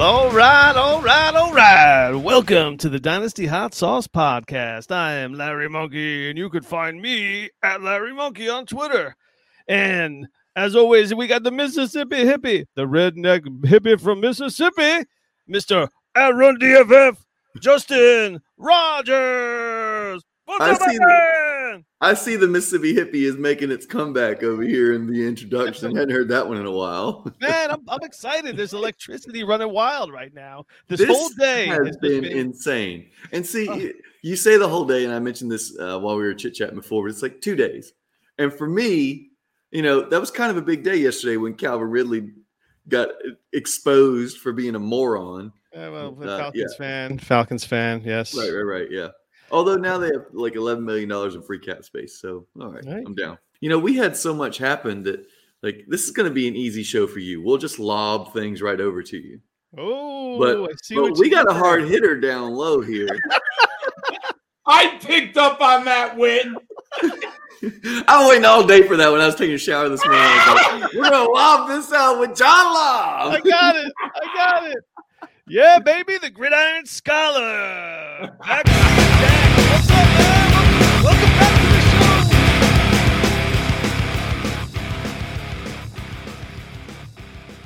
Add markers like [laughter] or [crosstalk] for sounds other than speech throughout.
Well, all right, all right, all right. Welcome to the Dynasty Hot Sauce Podcast. I am Larry Monkey, and you could find me at Larry Monkey on Twitter. And as always, we got the Mississippi hippie, the redneck hippie from Mississippi, Mr. Aaron DFF, Justin Rogers. What's I up, see man? I see the Mississippi hippie is making its comeback over here in the introduction. I hadn't heard that one in a while. [laughs] Man, I'm, I'm excited. There's electricity running wild right now. This, This whole day has just been insane. And see, Oh. you- you say the whole day, and I mentioned this uh, while we were chit chatting before, but it's like two days. And for me, you know, that was kind of a big day yesterday when Calvin Ridley got exposed for being a moron. Yeah, well, Uh, Falcons fan, Falcons fan, yes. Right, right, right. Yeah. Although now they have like eleven million dollars in free cap space, so all right, Right. I'm down. You know, we had so much happen that like this is going to be an easy show for you. We'll just lob things right over to you. Oh, But, I see but what we got did a there. hard hitter down low here. [laughs] I picked up on that win. [laughs] I was waiting all day for that when I was taking a shower this morning. Like, We're gonna lob this out with John Law. I got it. I got it. Yeah, baby, the Gridiron Scholar. Back to. What's up, man? Welcome, welcome back to the show.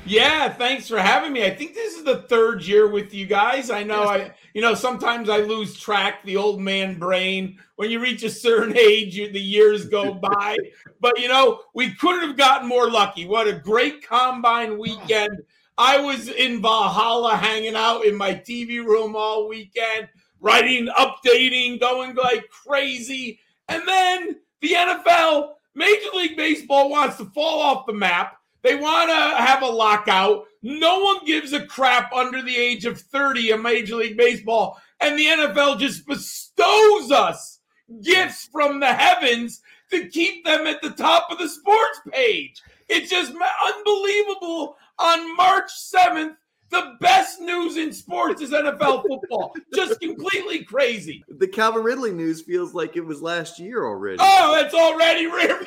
Yeah, thanks for having me. I think this is the third year with you guys. I know I, you know, sometimes I lose track, the old man brain. When you reach a certain [laughs] age, you, the years go by. [laughs] But you know, we couldn't have gotten more lucky. What a great combine weekend! I was in Valhalla, hanging out in my TV room all weekend, writing, updating, going like crazy. And then the NFL, Major League Baseball wants to fall off the map. They want to have a lockout. No one gives a crap under the age of 30 in Major League Baseball. And the NFL just bestows us gifts from the heavens to keep them at the top of the sports page. It's just unbelievable. On March 7th, the best news in sports is NFL football. [laughs] just completely crazy. The Calvin Ridley news feels like it was last year already. Oh, it's already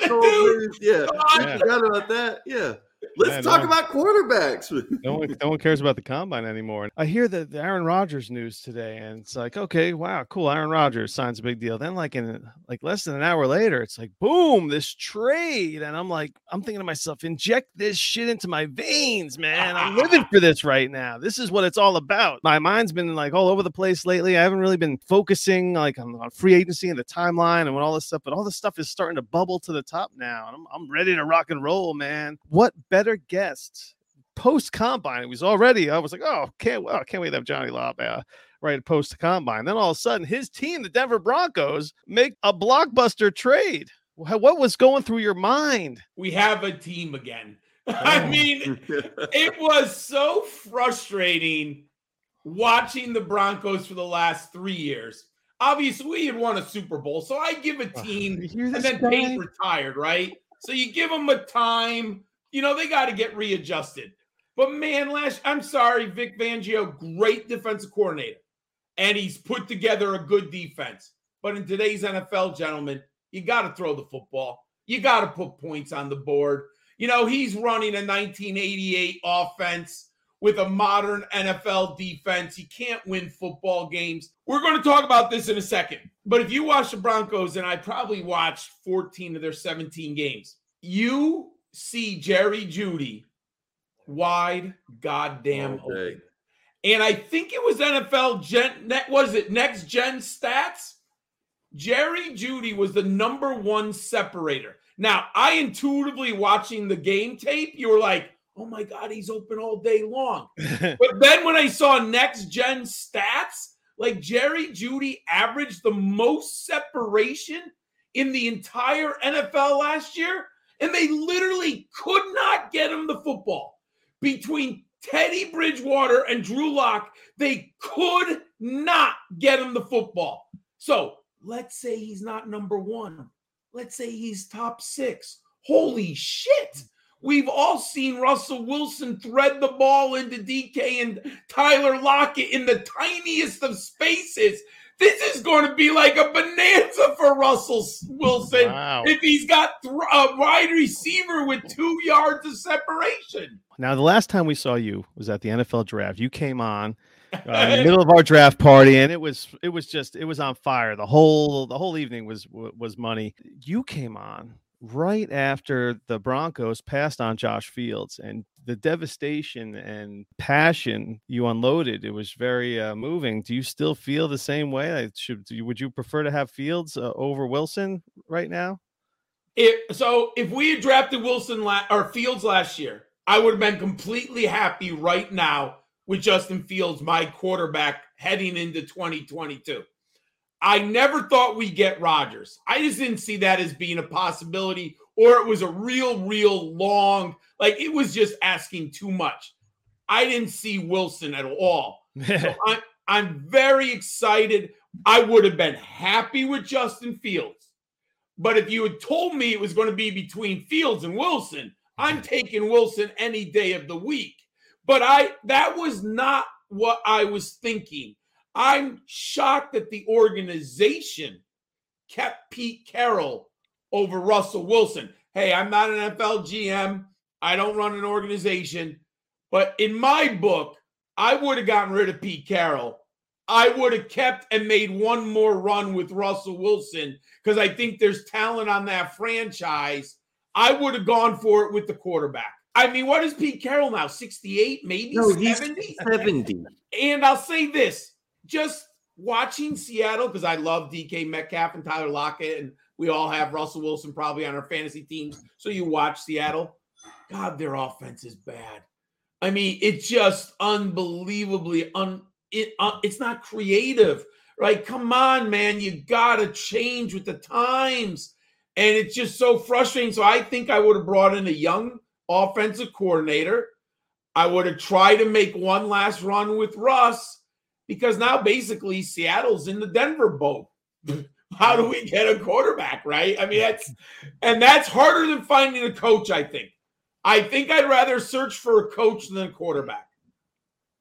Oh, dude. yeah, I Yeah. forgot about that. Yeah, let's Yeah, talk no. about quarterbacks. [laughs] No one, no one cares about the combine anymore. I hear the, the Aaron Rodgers news today, and it's like, okay, wow, cool. Aaron Rodgers signs a big deal. Then, like in like less than an hour later, it's like, boom, this trade, and I'm like, I'm thinking to myself, inject this shit into my veins, man. I'm living for this right now. This is what it's all about. My mind's been like all over the place lately. I haven't really been focusing like on, on free agency and the timeline and what all this stuff, but all this stuff is starting to bubble to the top now. And I'm, I'm ready to rock and roll, man. What better guest post combine? It was already, I was like, oh, can't, well, can't wait to have Johnny Lobb uh, right post combine. Then all of a sudden, his team, the Denver Broncos, make a blockbuster trade. What was going through your mind? We have a team again. [laughs] I Oh. mean, it was so frustrating watching the Broncos for the last three years. Obviously, we had won a Super Bowl, so I give a team, You and then guy? Payne retired, right? So you give them a time. You know they got to get readjusted. But man, last I'm sorry, Vic Fangio, great defensive coordinator, and he's put together a good defense. But in today's NFL, gentlemen, you got to throw the football. You got to put points on the board. You know, he's running a 1988 offense with a modern NFL defense. He can't win football games. We're going to talk about this in a second. But if you watch the Broncos, and I probably watched 14 of their 17 games, you see Jerry Jeudy wide goddamn open. And I think it was NFL gen net was it next gen stats? Jerry Jeudy was the number one separator. Now, I intuitively watching the game tape, you were like, oh my God, he's open all day long. [laughs] But then when I saw next gen stats, like Jerry Jeudy averaged the most separation in the entire NFL last year, and they literally could not get him the football. Between Teddy Bridgewater and Drew Lock, they could not get him the football. So let's say he's not number one. Let's say he's top six. Holy shit. We've all seen Russell Wilson thread the ball into DK and Tyler Lockett in the tiniest of spaces. This is going to be like a bonanza for Russell Wilson Wow. if he's got th- a wide receiver with two yards of separation. Now, the last time we saw you was at the NFL draft. You came on uh, in the [laughs] middle of our draft party, and it was it was just it was on fire. The whole the whole evening was was money. You came on right after the Broncos passed on Josh Fields, and the devastation and passion you unloaded. It was very uh, moving. Do you still feel the same way? Like, should would you prefer to have Fields uh, over Wilson right now? If, so if we had drafted Wilson la- or Fields last year, I would have been completely happy right now with Justin Fields, my quarterback, heading into 2022. I never thought we'd get Rodgers. I just didn't see that as being a possibility, or it was a real, real long, like it was just asking too much. I didn't see Wilson at all. So [laughs] I'm, I'm very excited. I would have been happy with Justin Fields. But if you had told me it was going to be between Fields and Wilson, I'm [laughs] taking Wilson any day of the week. But I that was not what I was thinking. I'm shocked that the organization kept Pete Carroll over Russell Wilson. Hey, I'm not an NFL GM. I don't run an organization. But in my book, I would have gotten rid of Pete Carroll. I would have kept and made one more run with Russell Wilson because I think there's talent on that franchise. I would have gone for it with the quarterback. I mean, what is Pete Carroll now? 68, maybe No, he's 70? 70. And I'll say this just watching Seattle, because I love DK Metcalf and Tyler Lockett, and we all have Russell Wilson probably on our fantasy teams. So you watch Seattle. God, their offense is bad. I mean, it's just unbelievably un. It, uh, it's not creative, right? Come on, man, you gotta change with the times, and it's just so frustrating. So I think I would have brought in a young offensive coordinator. I would have tried to make one last run with Russ because now basically Seattle's in the Denver boat. [laughs] How do we get a quarterback, right? I mean, that's and that's harder than finding a coach, I think. I think I'd rather search for a coach than a quarterback.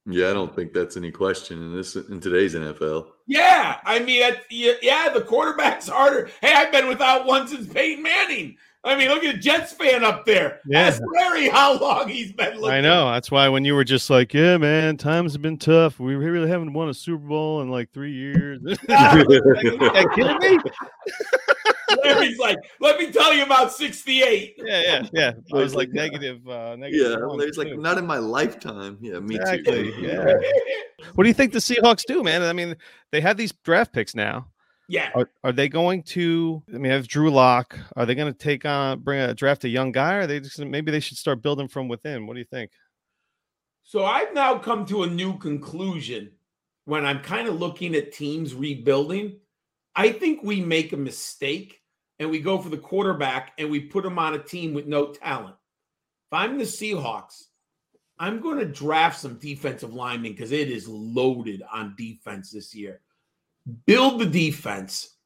Yeah, I don't think that's any question in this in today's NFL. Yeah, I mean, yeah, the quarterback's harder. Hey, I've been without one since Peyton Manning. I mean, look at the Jets fan up there. Yeah. Ask Larry how long he's been looking. I know. That's why when you were just like, "Yeah, man, times have been tough. We really haven't won a Super Bowl in like three years." like, are you kidding me? Larry's like, let me tell you about 68. Yeah, yeah, yeah. I was like Yeah. negative. Uh, negative Yeah, one, there's like not in my lifetime. Yeah, me Exactly, too. yeah. [laughs] What do you think the Seahawks do, man? I mean, they have these draft picks now. Yeah. Are, are they going to? I mean, have Drew Lock. Are they going to take on bring a draft a young guy? Or are they just maybe they should start building from within? What do you think? So I've now come to a new conclusion when I'm kind of looking at teams rebuilding. I think we make a mistake and we go for the quarterback and we put him on a team with no talent. If I'm the Seahawks, I'm going to draft some defensive linemen because it is loaded on defense this year. Build the defense.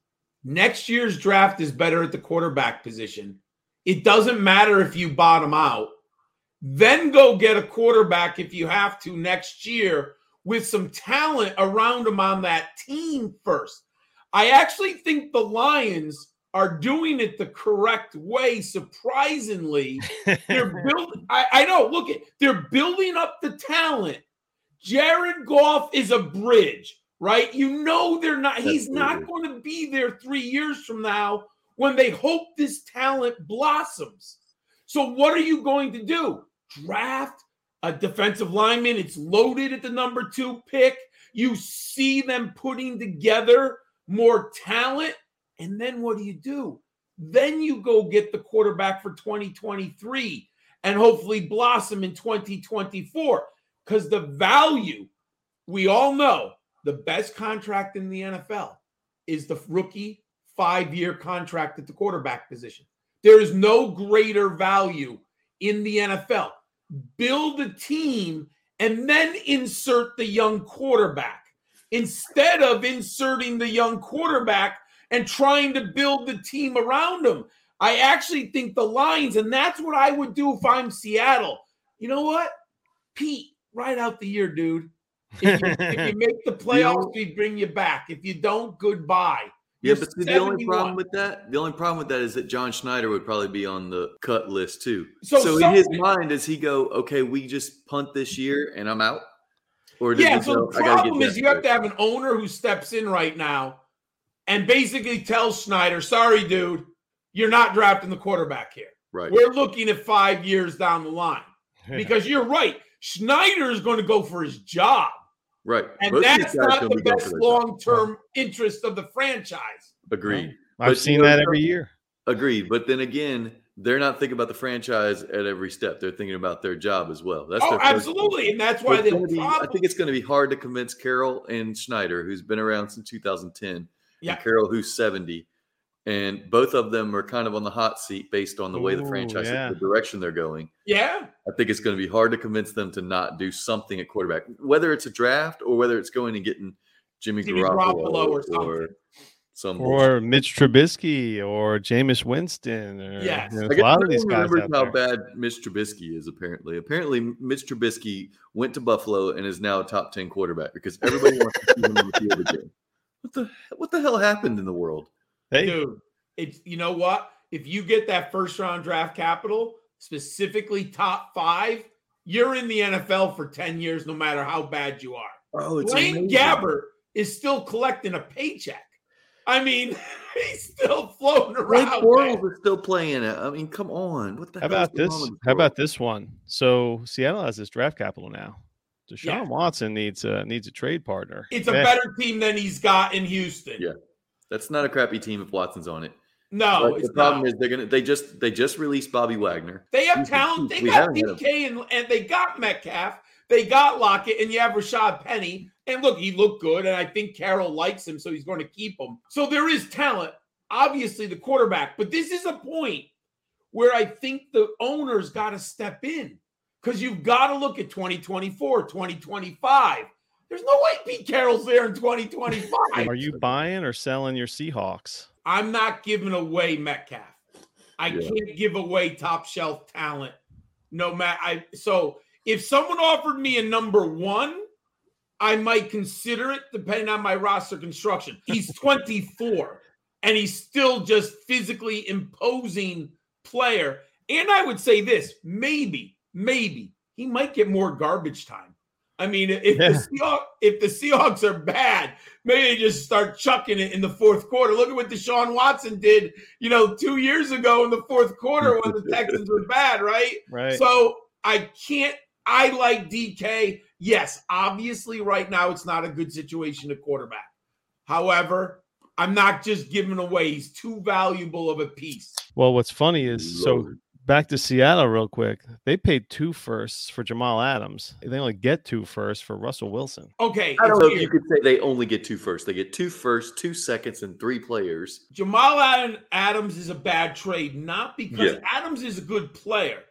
Next year's draft is better at the quarterback position. It doesn't matter if you bottom out. Then go get a quarterback if you have to next year with some talent around him on that team first. I actually think the Lions are doing it the correct way, surprisingly. [laughs] They're building, I, I know, look at they're building up the talent. Jared Goff is a bridge, right? You know they're not, he's not going to be there three years from now when they hope this talent blossoms. So, what are you going to do? Draft a defensive lineman. It's loaded at the number two pick. You see them putting together more talent. And then what do you do? Then you go get the quarterback for 2023 and hopefully blossom in 2024. Because the value, we all know the best contract in the NFL is the rookie five year contract at the quarterback position. There is no greater value in the NFL. Build a team and then insert the young quarterback instead of inserting the young quarterback and trying to build the team around him. I actually think the lines, and that's what I would do if I'm Seattle. You know what? Pete, ride out the year, dude. If you, if you make the [laughs] playoffs, we bring you back. If you don't, goodbye. Yeah, You're but see, the only problem with that, the only problem with that is that John Schneider would probably be on the cut list too. So So, in his mind, does he go, okay, we just punt this year and I'm out? Or does Yeah, so go, the "I gotta get problem is you have to have an owner who steps in right now and basically tells Schneider, sorry, dude, you're not drafting the quarterback here. right. We're looking at five years down the line. Because you're right. Schneider is going to go for his job. Right. And Most that's not the best for their job. long term interest of the franchise. Agreed. I've But, seen you know, that every year. Agreed. But then again, they're not thinking about the franchise at every step. They're thinking about their job as well. That's Oh, their first absolutely. And that's why they gonna I think it's going to be hard to convince Carroll and Schneider, who's been around since 2010, Yeah. and Carroll, who's 70. And both of them are kind of on the hot seat based on the way the franchise, yeah. the direction they're going. yeah. I think it's going to be hard to convince them to not do something at quarterback, whether it's a draft or whether it's going and getting Jimmy, Jimmy Garoppolo, Garoppolo or or, something. some bullshit. Or Mitch Trubisky or Jameis Winston. Or, Yes. you know, guess a lot of these one guys remembers out how there. bad Mitch Trubisky is. Apparently, apparently Mitch Trubisky went to Buffalo and is now a top ten quarterback because everybody wants to see him on the field again. What the what the hell happened in the world? Hey, Dude, it's you know what? If you get that first round draft capital, specifically top five, you're in the NFL for 10 years, no matter how bad you are. Oh, Blaine amazing. Gabbert is still collecting a paycheck. I mean, [laughs] he's still floating Blake around. Bortles is still playing it. I mean, come on. What the how hell about this? How about this one? So Seattle has this draft capital now. Deshaun Yeah. Watson needs a needs a trade partner. It's a better team than he's got in Houston. Yeah. That's not a crappy team if Watson's on it. No, But it's the problem not. is they're gonna they just they just released Bobby Wagner. They have talent. They got haven't had a- DK and, and they got Metcalf. They got Lockett and you have Rashad Penny. And look, he looked good. And I think Carroll likes him, so he's going to keep him. So there is talent, obviously, the quarterback. But this is a point where I think the owners got to step in because you've got to look at 2024, 2025. There's no way Pete Carroll's there in 2025. Are you buying or selling your Seahawks? I'm not giving away Metcalf. I Yeah. can't give away top shelf talent. No matter I so if someone offered me a number one, I might consider it depending on my roster construction. He's [laughs] 24 and he's still just physically imposing player. And I would say this, maybe, maybe he might get more garbage time. I mean, if Yeah. the Seahawks, if the Seahawks are bad, maybe they just start chucking it in the fourth quarter. Look at what Deshaun Watson did, you know, two years ago in the fourth quarter when the Texans were bad, right? Right. So I can't. I like DK. Yes, obviously, right now it's not a good situation to quarterback. However, I'm not just giving away. He's too valuable of a piece. well, what's funny is so Lord. Back to Seattle real quick. They paid two firsts for Jamal Adams. They only get two firsts for Russell Wilson. Okay, I don't know if you could say they only get two firsts. They get two first, two seconds, and three players. Jamal Adams is a bad trade, not because Yeah. Adams is a good player.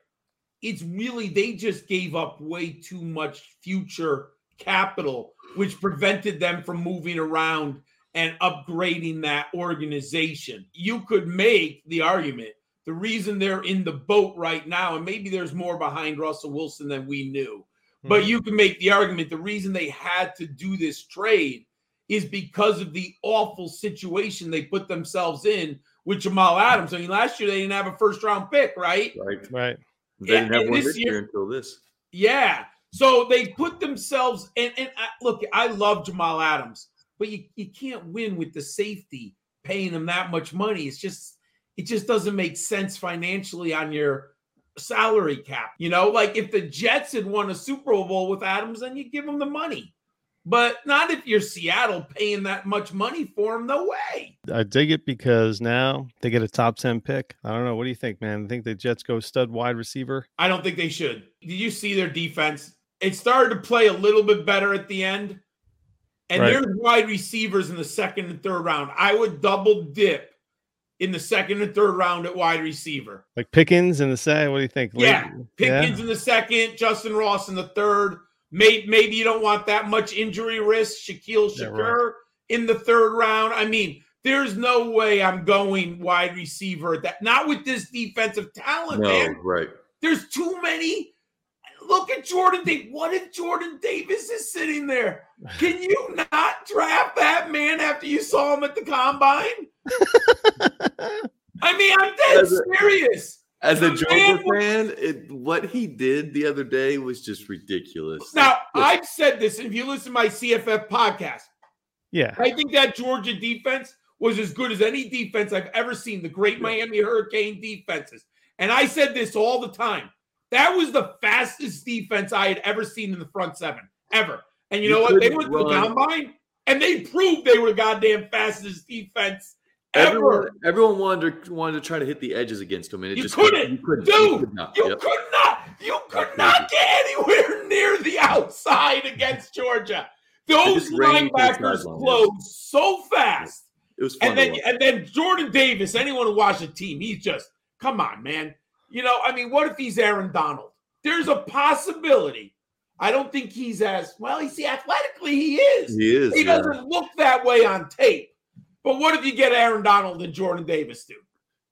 It's really they just gave up way too much future capital, which prevented them from moving around and upgrading that organization. You could make the argument the reason they're in the boat right now, and maybe there's more behind Russell Wilson than we knew, but hmm. you can make the argument the reason they had to do this trade is because of the awful situation they put themselves in with Jamal Adams. I mean, last year they didn't have a first round pick, right? Right. Right. They Yeah, didn't have and one this this year- year until this. Yeah. So they put themselves and and I, look, I love Jamal Adams, but you you can't win with the safety paying him that much money. It's just it just doesn't make sense financially on your salary cap. You know, like if the Jets had won a Super Bowl with Adams, then you give them the money. But not if you're Seattle paying that much money for him. No way. I dig it because now they get a top 10 pick. I don't know. What do you think, man? I think the Jets go stud wide receiver. I don't think they should. Did you see their defense? It started to play a little bit better at the end. And Right. there's wide receivers in the second and third round. I would double dip in the second and third round at wide receiver. Like Pickens in the say. What do you think? Late- Yeah. Pickens in the second, Justyn Ross in the third. Maybe, maybe you don't want that much injury risk. Shaquille Yeah, Shakur in the third round. I mean, there's no way I'm going wide receiver at that. Not with this defensive talent, No, man. right. There's too many. look at Jordan Davis. What if Jordan Davis is sitting there? Can you not draft that man after you saw him at the combine? [laughs] I mean, I'm dead As a- serious. As a The Georgia fan, it, what he did the other day was just ridiculous. Now, Just- I've said this, if you listen to my CFF podcast, Yeah. I think that Georgia defense was as good as any defense I've ever seen, the great Miami Hurricane defenses. And I said this all the time. That was the fastest defense I had ever seen in the front seven, ever. And you, You know what? They couldn't went to the combine and they proved they were the goddamn fastest defense everyone, everyone wanted to, wanted to try to hit the edges against him, and it You just couldn't, you couldn't, dude. You could not. You Yep. could not, you could That's not get anywhere [laughs] near the outside against Georgia. Those linebackers closed so fast. It was And then and then Jordan Davis, anyone who watched the team, he's just come on, man. You know, I mean, what if he's Aaron Donald? There's a possibility. I don't think he's as well. You see, athletically, he is. He is. He yeah. doesn't look that way on tape. But what if you get Aaron Donald and Jordan Davis do?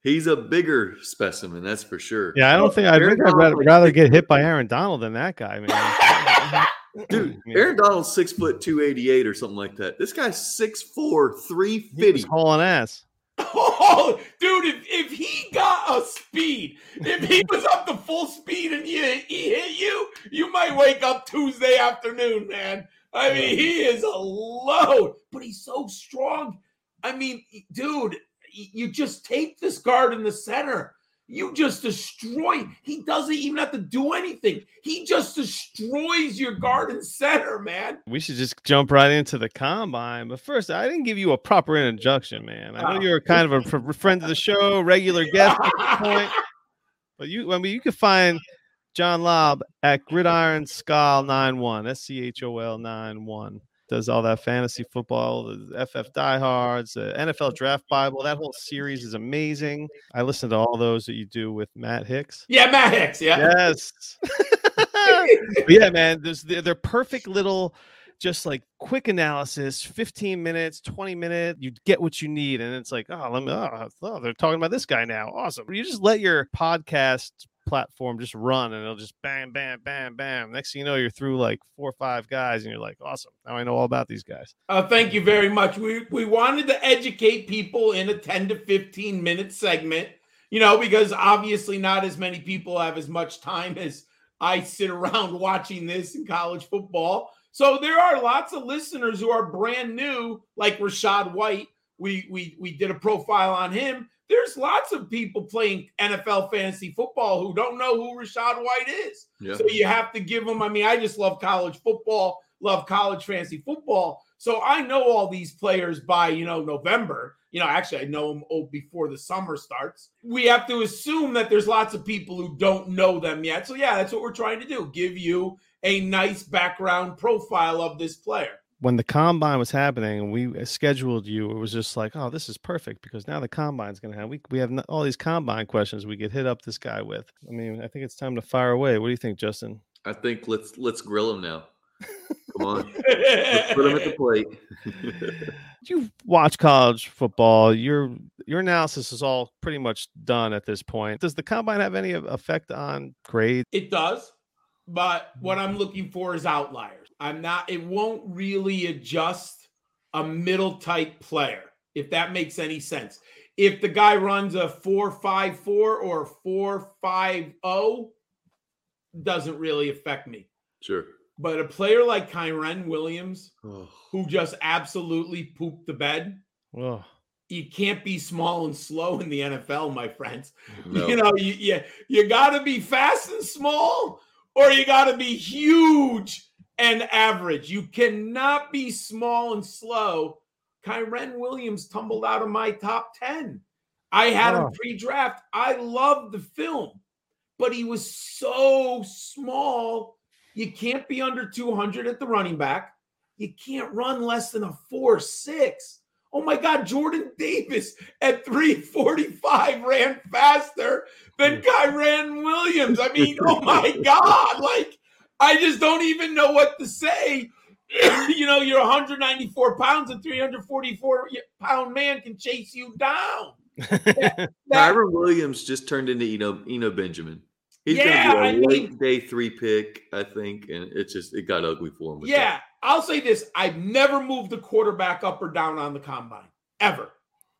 He's a bigger specimen, that's for sure. Yeah, I don't think I'd, think I'd rather, rather get hit by Aaron Donald than that guy, man. [laughs] Dude, I mean, Aaron Donald's six foot two eighty eight or something like that. This guy's six four three he was fifty. hauling ass. Oh, dude, if, if he got a speed, if he was up to full speed and he, he hit you, you might wake up Tuesday afternoon, man. I mean, he is a load, but he's so strong. I mean, dude, you just tape this guard in the center. You just destroy. He doesn't even have to do anything. He just destroys your guard and center, man. We should just jump right into the combine. But first, I didn't give you a proper introduction, man. I know you're kind of a friend of the show, regular guest at this [laughs] point. But you, I mean, you can find John Lobb at Gridiron Skull 91, S C H O L 91. Does all that fantasy football, the FF Diehards, the NFL Draft Bible. That whole series is amazing. I listen to all those that you do with Matt Hicks. yeah, Matt Hicks. Yeah. Yes. [laughs] Yeah, man, there's they're, perfect little just like quick analysis 15 minutes 20 minutes you get what you need and it's like oh let me oh, oh, they're talking about this guy now awesome you just let your podcast platform just run and it'll just bam bam bam bam next thing you know you're through like four or five guys and you're like awesome now i know all about these guys Uh, thank you very much. We we wanted to educate people in a 10 to 15 minute segment, you know, because obviously not as many people have as much time as I sit around [laughs] watching this in college football. So there are lots of listeners who are brand new, like Rashad White. We we we did a profile on him. There's lots of people playing NFL fantasy football who don't know who Rashad White is. Yeah. So you have to give them. I mean, I just love college football, love college fantasy football. So I know all these players by you know November. You know, actually, I know them oh, before the summer starts. We have to assume that there's lots of people who don't know them yet. So yeah, that's what we're trying to do: give you a nice background profile of this player. When the combine was happening and we uh, scheduled you, it was just like, oh, this is perfect because now the combine's going to have we we have all these combine questions we could hit up this guy with. I mean, I think it's time to fire away. What do you think, Justin? I think let's let's grill him now. Come on, [laughs] let's put him at the plate. [laughs] You watch college football. Your your analysis is all pretty much done at this point. Does the combine have any effect on grade? It does, but what I'm looking for is outliers. I'm not, it won't really adjust a middle type player, if that makes any sense. If the guy runs a 454 or 450, doesn't really affect me. sure. But a player like Kyren Williams, Oh, who just absolutely pooped the bed, Oh, you can't be small and slow in the NFL, my friends. [laughs] no. You know, you you, you got to be fast and small, or you got to be huge and average. You cannot be small and slow. Kyren Williams tumbled out of my top 10. I had him Oh. pre draft. I loved the film, but he was so small. You can't be under 200 at the running back. You can't run less than a 4 6. Oh my God, Jordan Davis at 345 ran faster than Kyren Williams. I mean, [laughs] oh my God. Like, I just don't even know what to say. [clears throat] you know, you're 194 pounds, a 344 pound man can chase you down. [laughs] That- Kyren Williams just turned into Eno Eno Benjamin. He's Yeah, gonna I be a late mean- day three pick, I think, and it just it got ugly for him. Yeah, that. I'll say this: I've never moved the quarterback up or down on the combine ever.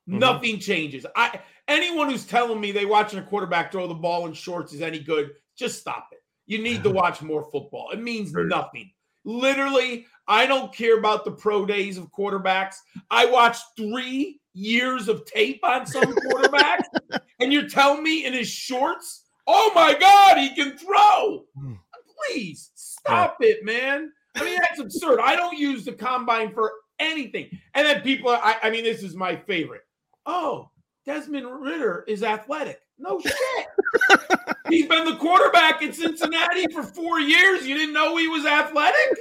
Mhm. Nothing changes. I anyone who's telling me they watching a quarterback throw the ball in shorts is any good, just stop it. You need to [laughs] watch more football. It means nothing. Literally, I don't care about the pro days of quarterbacks. I watched three years of tape on some [laughs] quarterbacks, and you're telling me in his shorts, oh my God, he can throw. Hmm. Please stop it, man. I mean, that's absurd. I don't use the combine for anything. And then people, I, I mean, this is my favorite. Oh, Desmond Ridder is athletic. No shit. [laughs] He's been the quarterback in Cincinnati for four years. You didn't know he was athletic?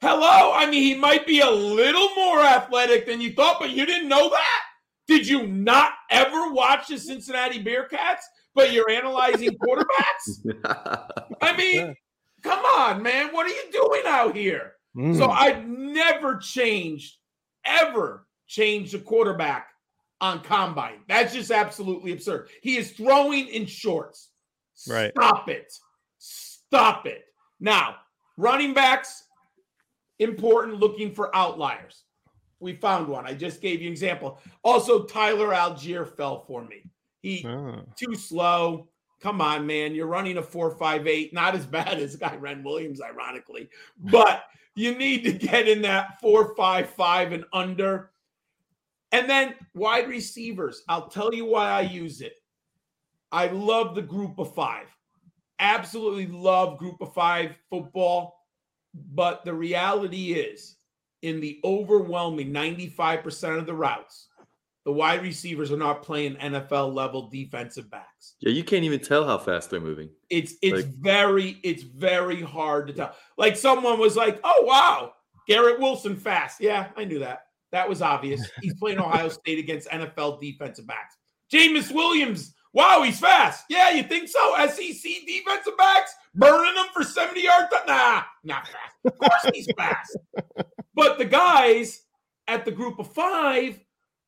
Hello? I mean, he might be a little more athletic than you thought, but you didn't know that? Did you not ever watch the Cincinnati Bearcats, but you're analyzing quarterbacks? [laughs] I mean, come on, man. What are you doing out here? Mm. So I've never changed, ever changed a quarterback on combine. That's just absolutely absurd. He is throwing in shorts. Right. Stop it. Stop it. Now, running backs, important looking for outliers. We found one. I just gave you an example. Also, Tyler Allgeier fell for me. He Oh. too slow. Come on, man. You're running a 458. Not as [laughs] bad as Kyren Williams, ironically, but you need to get in that 455 and under. And then wide receivers. I'll tell you why I use it. I love the group of five. Absolutely love group of five football. But the reality is, in the overwhelming 95% of the routes, the wide receivers are not playing NFL level defensive backs. yeah, you can't even tell how fast they're moving. It's it's Like- very it's very hard to tell. Like someone was like, "Oh wow, Garrett Wilson fast." Yeah, I knew that. That was obvious. He's playing Ohio State against NFL defensive backs. Jameis Williams, wow, he's fast. Yeah, you think so? SEC defensive backs burning them for 70 yards. Nah, not fast. Of course he's fast. But the guys at the group of 5,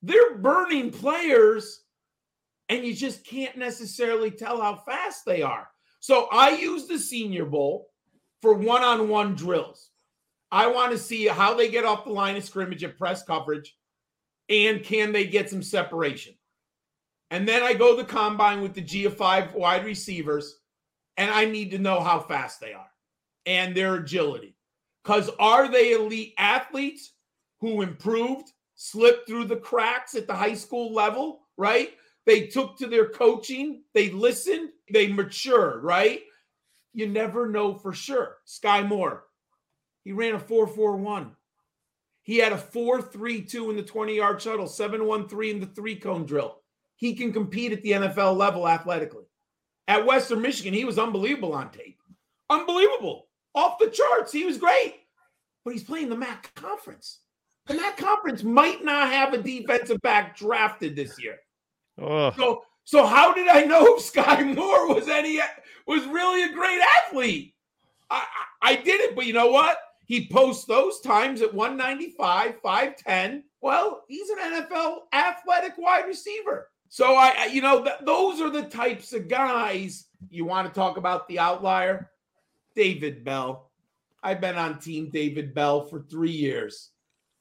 they're burning players and you just can't necessarily tell how fast they are. So I use the Senior Bowl for one on one drills. I want to see how they get off the line of scrimmage at press coverage and can they get some separation. And then I go to the combine with the G of five wide receivers, and I need to know how fast they are and their agility. Because are they elite athletes who improved, slipped through the cracks at the high school level, right? They took to their coaching, they listened, they matured, right? You never know for sure. Sky Moore, he ran a 4-4-1. He had a 4-3-2 in the 20-yard shuttle, 7-1-3 in the three-cone drill. He can compete at the NFL level athletically. At Western Michigan, he was unbelievable on tape. Unbelievable. Off the charts. He was great. But he's playing the MAC conference. The MAC conference might not have a defensive back drafted this year. Oh. So, so how did I know [laughs] Sky Moore was any was really a great athlete? I, I, I did it, but you know what? He posts those times at 195, 510. Well, he's an NFL athletic wide receiver. So I, you know, th- those are the types of guys you want to talk about the outlier. David Bell. I've been on Team David Bell for three years.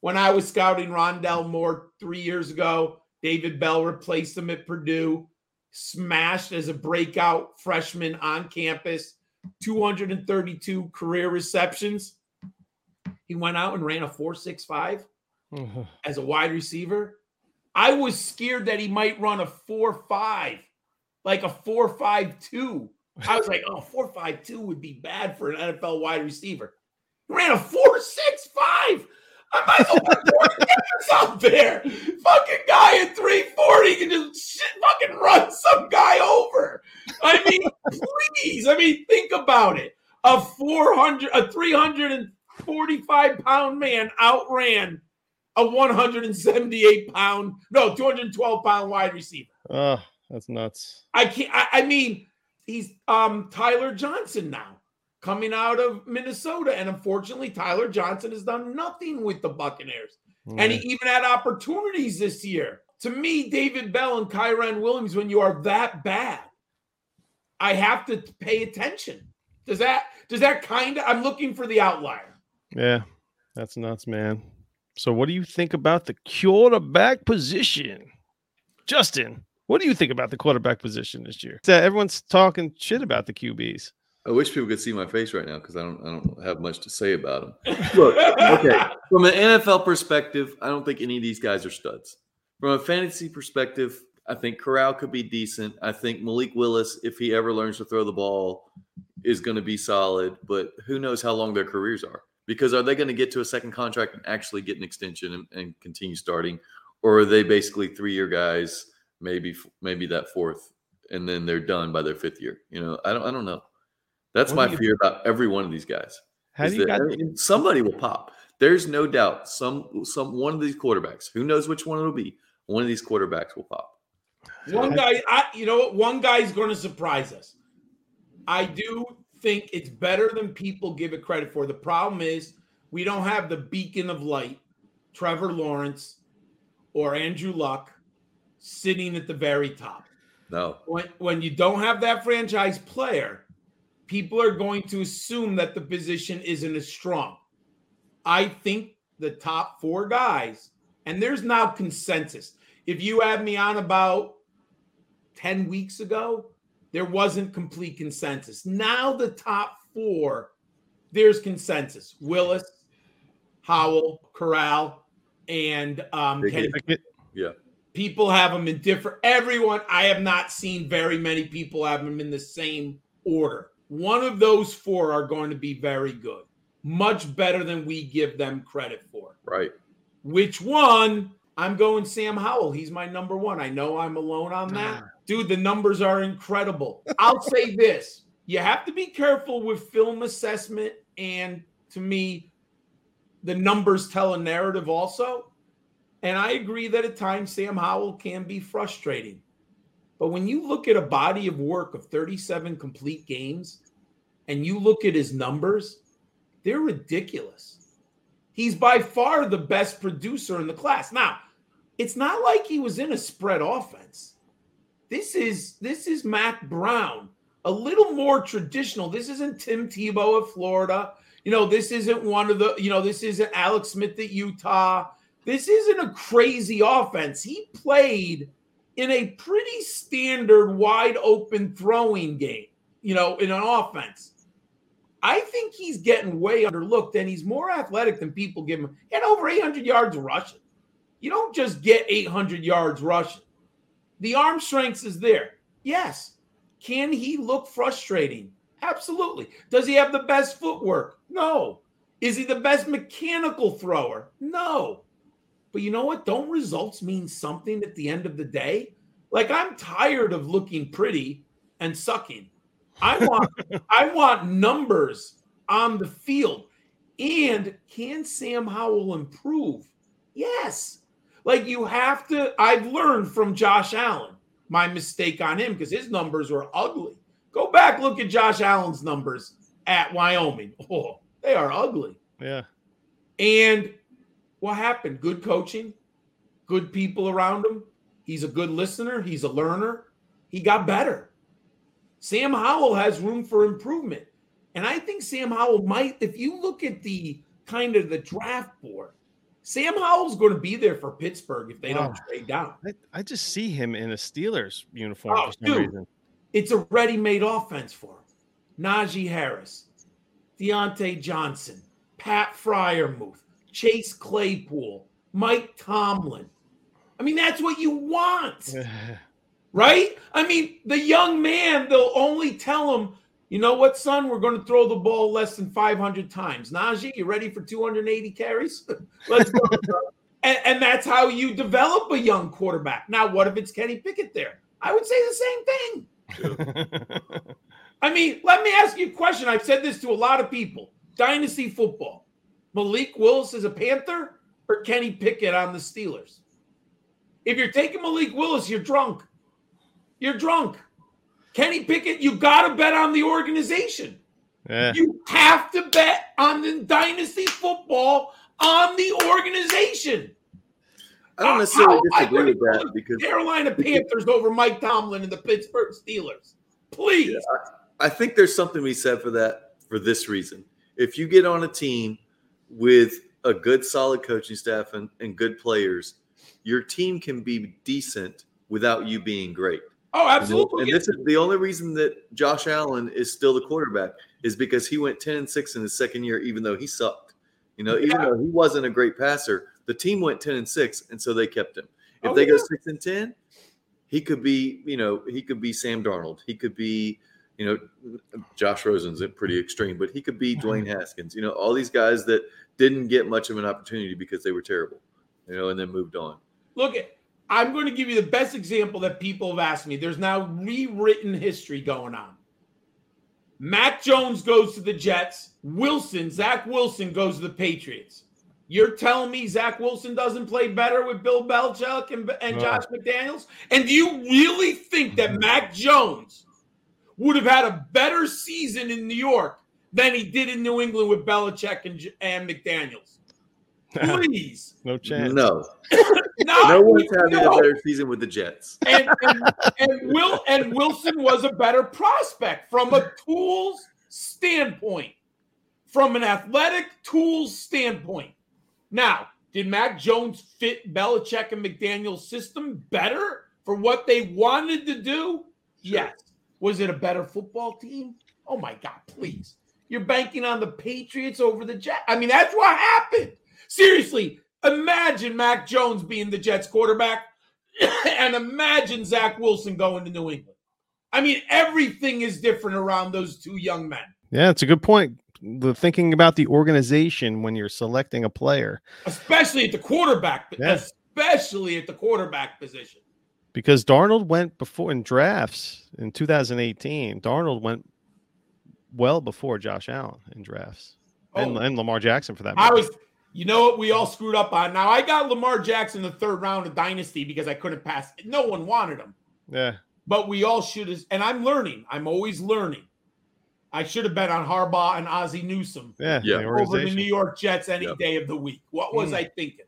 When I was scouting Rondale Moore three years ago, David Bell replaced him at Purdue, smashed as a breakout freshman on campus, 232 career receptions. He went out and ran a 4.65 mm-hmm. as a wide receiver. I was scared that he might run a 4.5, like a 4.52. I was like, oh, 4.52 would be bad for an NFL wide receiver. He ran a 4.65. I might as well put 40 yards [laughs] out there. Fucking guy at 340 can just shit, fucking run some guy over. I mean, [laughs] please. I mean, think about it. A 400, a 345 pound man outran a 178 pound, no, 212 pound wide receiver. Oh, that's nuts. I can't. I, I mean, he's um Tyler Johnson now coming out of Minnesota, and unfortunately, Tyler Johnson has done nothing with the Buccaneers, and he even had opportunities this year. To me, David Bell and Kyren Williams, when you are that bad, I have to pay attention. Does that does that kind of I'm looking for the outlier. Yeah, that's nuts, man. So what do you think about the quarterback position? Justin, what do you think about the quarterback position this year? Everyone's talking shit about the QBs. I wish people could see my face right now because I don't I don't have much to say about them. [laughs] Look, okay, from an NFL perspective, I don't think any of these guys are studs. From a fantasy perspective, I think Corral could be decent. I think Malik Willis, if he ever learns to throw the ball, is going to be solid. But who knows how long their careers are? Because are they going to get to a second contract and actually get an extension and, and continue starting, or are they basically three year guys, maybe maybe that fourth, and then they're done by their fifth year? You know, I don't I don't know. That's what my fear about every one of these guys. How you that, I somebody will pop. There's no doubt. Some some one of these quarterbacks, who knows which one it'll be, one of these quarterbacks will pop. One guy, I, you know what? One guy's going to surprise us. I do think it's better than people give it credit for. The problem is we don't have the beacon of light, Trevor Lawrence or Andrew Luck sitting at the very top. No. When when you don't have that franchise player, people are going to assume that the position isn't as strong. I think the top four guys, and there's now consensus. If you had me on about 10 weeks ago, there wasn't complete consensus. Now, the top four, there's consensus Willis, Howell, Corral, and um, Kenny. Yeah. People have them in different, everyone, I have not seen very many people have them in the same order. One of those four are going to be very good, much better than we give them credit for. Right. Which one? I'm going Sam Howell. He's my number one. I know I'm alone on that. Dude, the numbers are incredible. I'll say this you have to be careful with film assessment. And to me, the numbers tell a narrative also. And I agree that at times Sam Howell can be frustrating. But when you look at a body of work of 37 complete games and you look at his numbers, they're ridiculous. He's by far the best producer in the class. Now, it's not like he was in a spread offense. This is this is Mack Brown, a little more traditional. This isn't Tim Tebow of Florida. You know, this isn't one of the, you know, this isn't Alex Smith at Utah. This isn't a crazy offense. He played in a pretty standard wide open throwing game, you know, in an offense. I think he's getting way underlooked and he's more athletic than people give him. Had over 800 yards rushing. You don't just get 800 yards rushing. The arm strength is there. Yes. Can he look frustrating? Absolutely. Does he have the best footwork? No. Is he the best mechanical thrower? No. But you know what? Don't results mean something at the end of the day? Like I'm tired of looking pretty and sucking. I want I want numbers on the field. And can Sam Howell improve? Yes. Like you have to I've learned from Josh Allen my mistake on him because his numbers were ugly. Go back look at Josh Allen's numbers at Wyoming. [laughs] Oh, they are ugly. Yeah. And what happened? Good coaching, good people around him. He's a good listener, he's a learner. He got better. Sam Howell has room for improvement. And I think Sam Howell might, if you look at the kind of the draft board, Sam Howell's going to be there for Pittsburgh if they don't oh. trade down. I, I, just see him in a Steelers uniform oh, for some dude, reason. It's a ready-made offense for him. Najee Harris, Diontae Johnson, Pat Freiermuth, Chase Claypool, Mike Tomlin. I mean, that's what you want, [laughs] right? I mean, the young man, they'll only tell him, you know what, son, we're going to throw the ball less than 500 times. Najee, you ready for 280 carries? [laughs] Let's go. [laughs] and, and that's how you develop a young quarterback. Now, what if it's Kenny Pickett there? I would say the same thing. I mean, let me ask you a question. I've said this to a lot of people. Dynasty football. Malik Willis is a Panther or Kenny Pickett on the Steelers? If you're taking Malik Willis, you're drunk. You're drunk. Kenny Pickett, you got to bet on the organization. Yeah. You have to bet on the dynasty football on the organization. I don't necessarily disagree with that because Carolina Panthers over Mike Tomlin and the Pittsburgh Steelers. Please. Yeah, I, I think there's something to be said for that for this reason. If you get on a team with a good, solid coaching staff and, and good players, your team can be decent without you being great. Oh, absolutely. And this is the only reason that Josh Allen is still the quarterback is because he went 10 and 6 in his second year, even though he sucked. You know, even though he wasn't a great passer, the team went 10 and 6, and so they kept him. If Oh, they go six and 10, he could be, you know, he could be Sam Darnold. He could be, you know, Josh Rosen's pretty extreme, but he could be mm-hmm. Dwayne Haskins. You know, all these guys that didn't get much of an opportunity because they were terrible, you know, and then moved on. Look at I'm going to give you the best example that people have asked me. There's now rewritten history going on. Mac Jones goes to the Jets. Wilson, Zach Wilson goes to the Patriots. You're telling me Zach Wilson doesn't play better with Bill Belichick and, and. Josh McDaniels? And do you really think that mm-hmm. Mac Jones would have had a better season in New York than he did in New England with Belichick and, and McDaniels? Please. [laughs] no chance. No, [laughs] No, no one's having no. a better season with the Jets. and, and, and Will and Wilson was a better prospect from a tools standpoint, from an athletic tools standpoint. Now, did Mac Jones fit Belichick and McDaniel's system better for what they wanted to do? Yes. Was it a better football team? Oh my God, please. You're banking on the Patriots over the Jets. I mean, that's what happened. Seriously, imagine Mac Jones being the Jets quarterback [coughs] and imagine Zach Wilson going to New England. I mean, everything is different around those two young men, Yeah, it's a good point. The thinking about the organization when you're selecting a player, especially at the quarterback, Yeah. especially at the quarterback position. because Darnold went before in drafts in 2018. Darnold went well before Josh Allen in drafts, and, Oh. and Lamar Jackson for that. I matter. was, you know what, we all screwed up on. Now I got Lamar Jackson in the third round of Dynasty because I couldn't pass. No one wanted him, yeah, but we all should have. And I'm learning. I'm always learning. I should have bet on Harbaugh and Ozzie Newsome yeah, Yeah. over the. New York Jets any Yep. day of the week. What was Mm. I thinking?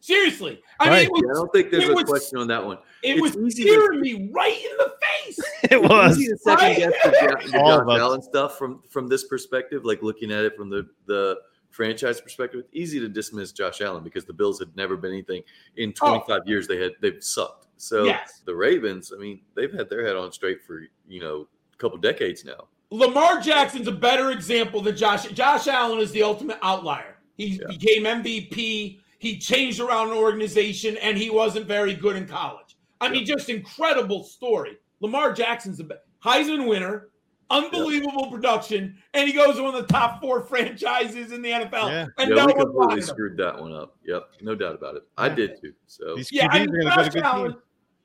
Seriously, I Right. mean, it was, Yeah, I don't think there's a was- question on that one. it it's was easy to- staring me right in the face. [laughs] it was. easy to second guess the, the All of us. Allen stuff from from this perspective, like looking at it from the the franchise perspective. It's easy to dismiss Josh Allen because the Bills had never been anything in 25 years. They had they've sucked. So Yes. the Ravens, I mean, they've had their head on straight for you know a couple decades now. Lamar Jackson's a better example than Josh. Josh Allen is the ultimate outlier. He Yeah. became MVP. He changed around an organization, and he wasn't very good in college. I mean, just incredible story. Lamar Jackson's a Heisman winner, unbelievable production, and he goes to one of the top four franchises in the NFL. Yeah. And yeah, no we one completely screwed that one up. Yep, no doubt about it. I did too. So These Yeah, I mean, going to go to Josh good Allen.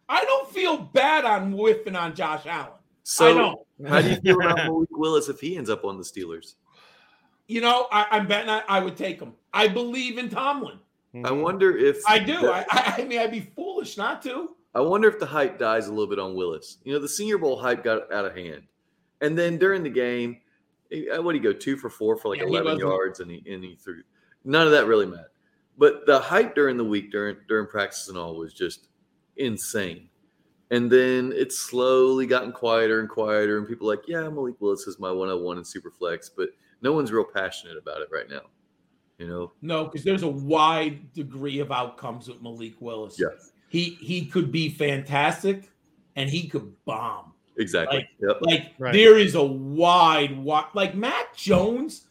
I don't feel bad on whiffing on Josh Allen. I so don't. how do you feel about [laughs] Malik Willis if he ends up on the Steelers? You know, I, I'm betting I, I would take him. I believe in Tomlin. I wonder if I do. I, I, I mean, I'd be foolish not to. I wonder if the hype dies a little bit on Willis. You know, the Senior Bowl hype got out of hand, and then during the game, he- uh, what did he go two for four for like Yeah, eleven wasn't- yards, and he and he threw. None of that really mattered. But the hype during the week, during during practice and all, was just insane. And then it's slowly gotten quieter and quieter, and people like, yeah, Malik Willis is my 101 in Superflex, but no one's real passionate about it right now. You know, No, because there's a wide degree of outcomes with Malik Willis. Yeah. He he could be fantastic and he could bomb. Exactly. Like- yep. Like Right. there is a wide, wide like Mac Jones.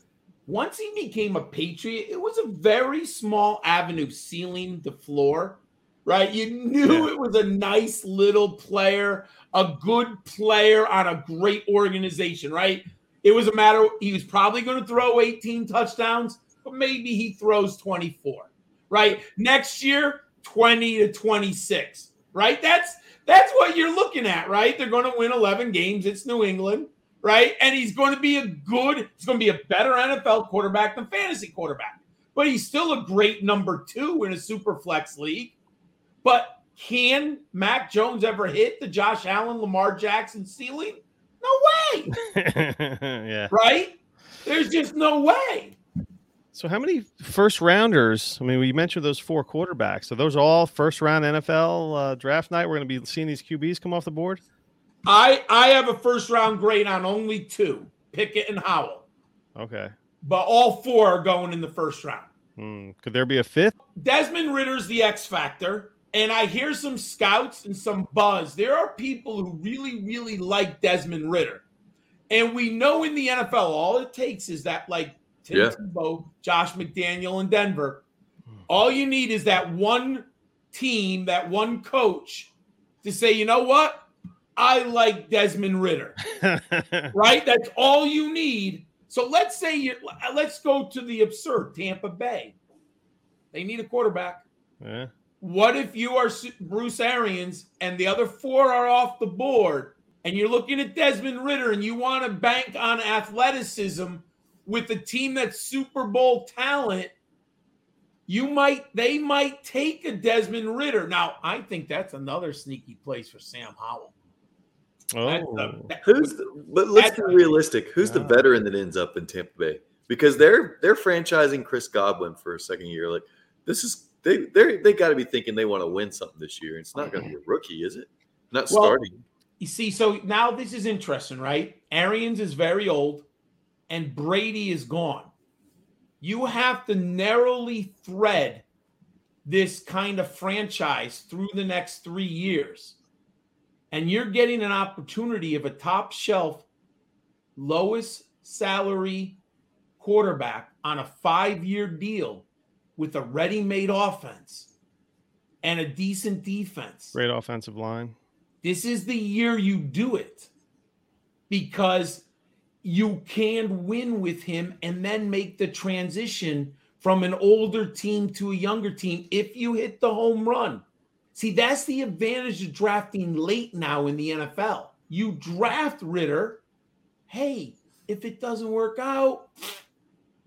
Once he became a Patriot, it was a very small avenue, ceiling the floor. Right, you knew Yeah. it was a nice little player, a good player on a great organization. Right, it was a matter. He was probably going to throw 18 touchdowns, but maybe he throws 24. Right, next year 20 to 26. Right, that's that's what you're looking at, right? They're going to win 11 games. It's New England, right? And he's going to be a good, he's going to be a better NFL quarterback than fantasy quarterback. But he's still a great number two in a super flex league. But can Mac Jones ever hit the Josh Allen, Lamar Jackson ceiling? No way, [laughs] yeah. right? There's just no way. So how many first rounders? I mean, we mentioned those four quarterbacks. So those are all first round NFL uh, draft night. We're going to be seeing these QBs come off the board. I I have a first round grade on only two, Pickett and Howell, Okay. but all four are going in the first round. Hmm. Could there be a fifth? Desmond Ridder's the X factor, and I hear some scouts and some buzz. There are people who really, really like Desmond Ritter, and we know in the NFL, all it takes is that like Tim Yeah. Tebow, Josh McDaniel in Denver. All you need is that one team, that one coach, to say, you know what, I like Desmond Ridder [laughs] right? That's all you need. So let's say you let's go to the absurd Tampa Bay. They need a quarterback. yeah. What if you are Bruce Arians and the other four are off the board and you're looking at Desmond Ridder and you want to bank on athleticism with a team that's Super Bowl talent? You might they might take a Desmond Ridder. Now, I think that's another sneaky place for Sam Howell. Oh. That's Oh. the- that- Who's the, but let's be realistic. Who's the veteran that ends up in Tampa Bay? Because they're they're franchising Chris Godwin for a second year. Like this is they they they got to be thinking they want to win something this year. It's not going to be a rookie, is it? Not Well, starting. You see, so now this is interesting, right? Arians is very old and Brady is gone. You have to narrowly thread this kind of franchise through the next three years. And you're getting an opportunity of a top shelf, lowest salary quarterback on a five year deal with a ready made offense and a decent defense. Great offensive line. This is the year you do it because you can win with him and then make the transition from an older team to a younger team if you hit the home run. See, that's the advantage of drafting late now in the NFL. You draft Ridder. Hey, if it doesn't work out,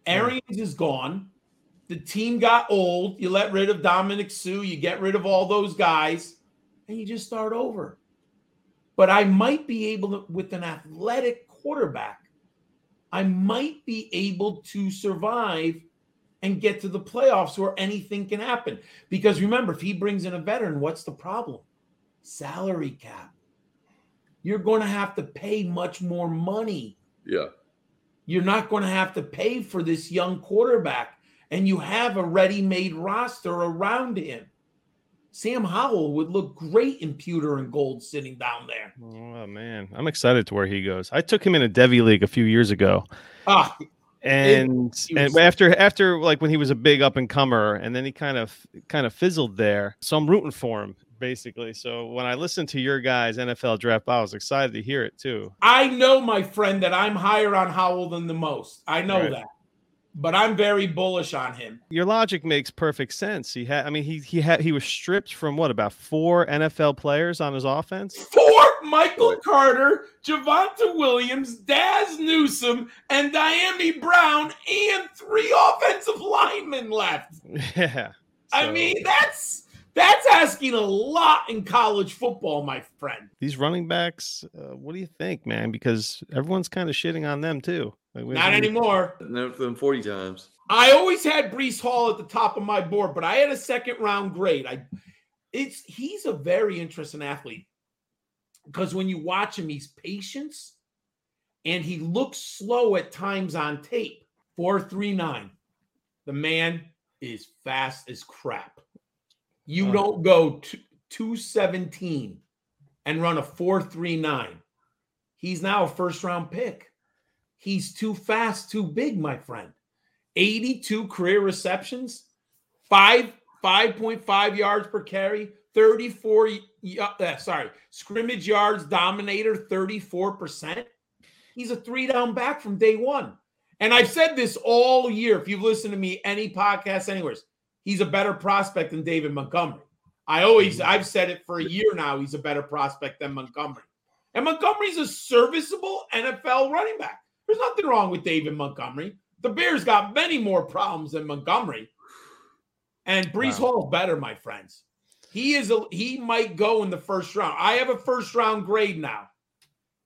Arians is gone. The team got old. You let rid of Ndamukong Suh. You get rid of all those guys, and you just start over. But I might be able to, with an athletic quarterback, I might be able to survive and get to the playoffs where anything can happen. Because remember, if he brings in a veteran, what's the problem? Salary cap. You're going to have to pay much more money. Yeah. You're not going to have to pay for this young quarterback, and you have a ready made roster around him. Sam Howell would look great in pewter and gold sitting down there. Oh man, I'm excited to where he goes. I took him in a devy league a few years ago, Ah, and and after after like when he was a big up and comer, and then he kind of kind of fizzled there. So I'm rooting for him basically. So when I listened to your guys NFL draft, I was excited to hear it too. I know, my friend, that I'm higher on Howell than the most. I know Right. that. But I'm very bullish on him. Your logic makes perfect sense. He had, I mean, he he had he was stripped from what about four NFL players on his offense. Four Michael. Carter, Javonte Williams, Dazz Newsome, and Dyami Brown, and three offensive linemen left. [laughs] Yeah, I mean, that's that's asking a lot in college football, my friend. these running backs. Uh, what do you think, man? Because everyone's kind of shitting on them too. Like, Not anymore. No, for them 40 times. I always had Breece Hall at the top of my board, but I had a second round grade. I it's he's a very interesting athlete because when you watch him, he's patience and he looks slow at times on tape. 439. The man is fast as crap. You Oh. don't go to 217 and run a 439. He's now a first round pick. He's too fast, too big, my friend. 82 career receptions, five 5.5 yards per carry, 34 uh, sorry, scrimmage yards dominator 34%. He's a three down back from day 1. And I've said this all year if you've listened to me any podcast anywhere. He's a better prospect than David Montgomery. I always I've said it for a year now he's a better prospect than Montgomery. And Montgomery's a serviceable NFL running back. There's nothing wrong with David Montgomery. The Bears got many more problems than Montgomery. And Breece Wow. Hall's better, my friends. He is a he might go in the first round. I have a first round grade now.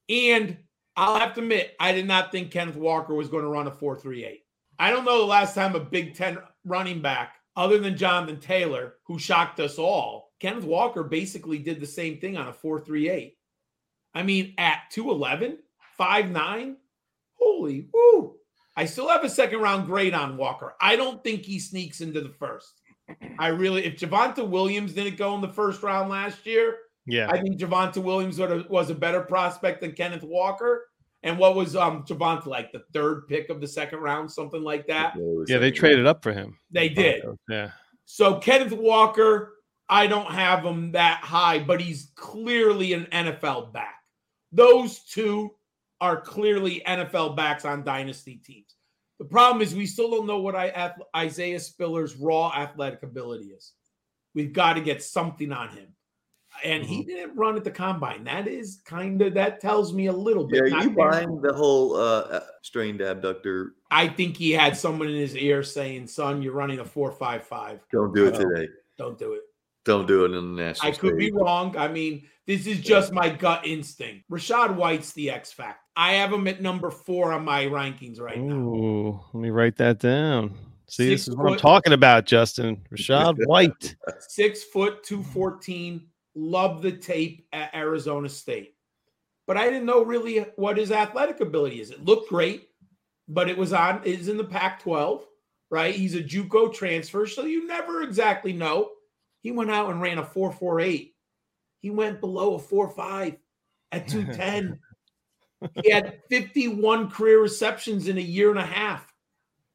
And I'll have to admit, I did not think Kenneth Walker was going to run a 4.38. I don't know the last time a Big Ten running back, other than Jonathan Taylor, who shocked us all, Kenneth Walker basically did the same thing on a 4.38. I mean, at 211, 5'9, holy woo. I still have a second round grade on Walker. I don't think he sneaks into the first. I really, if Javonte Williams didn't go in the first round last year, Yeah. I think Javonte Williams sort of was a better prospect than Kenneth Walker. And what was um Javonte like the third pick of the second round, something like that? yeah, they traded up for him. They did. Yeah. So Kenneth Walker, I don't have him that high, but he's clearly an NFL back. Those two are clearly NFL backs on dynasty teams. The problem is we still don't know what I, Isaiah Spiller's raw athletic ability is. We've got to get something on him. And he didn't run at the combine. That is kind of that tells me a little Yeah, bit. are you buying the whole uh, strained abductor? I think he had someone in his ear saying, "Son, you're running a four five five. Don't do it today. Don't do it." Don't do it in the national. I could be wrong. I mean, this is just my gut instinct. Rachaad White's the X factor. I have him at number four on my rankings right now. Ooh, let me write that down. See, this Six is what I'm talking about, Justin. Rachaad [laughs] White. Six foot, 214. Love the tape at Arizona State. But I didn't know really what his athletic ability is. It looked great, but it was on, is in the Pac 12, right? He's a Juco transfer, so you never exactly know. He went out and ran a 448. He went below a four five at 210. [laughs] he had 51 career receptions in a year and a half.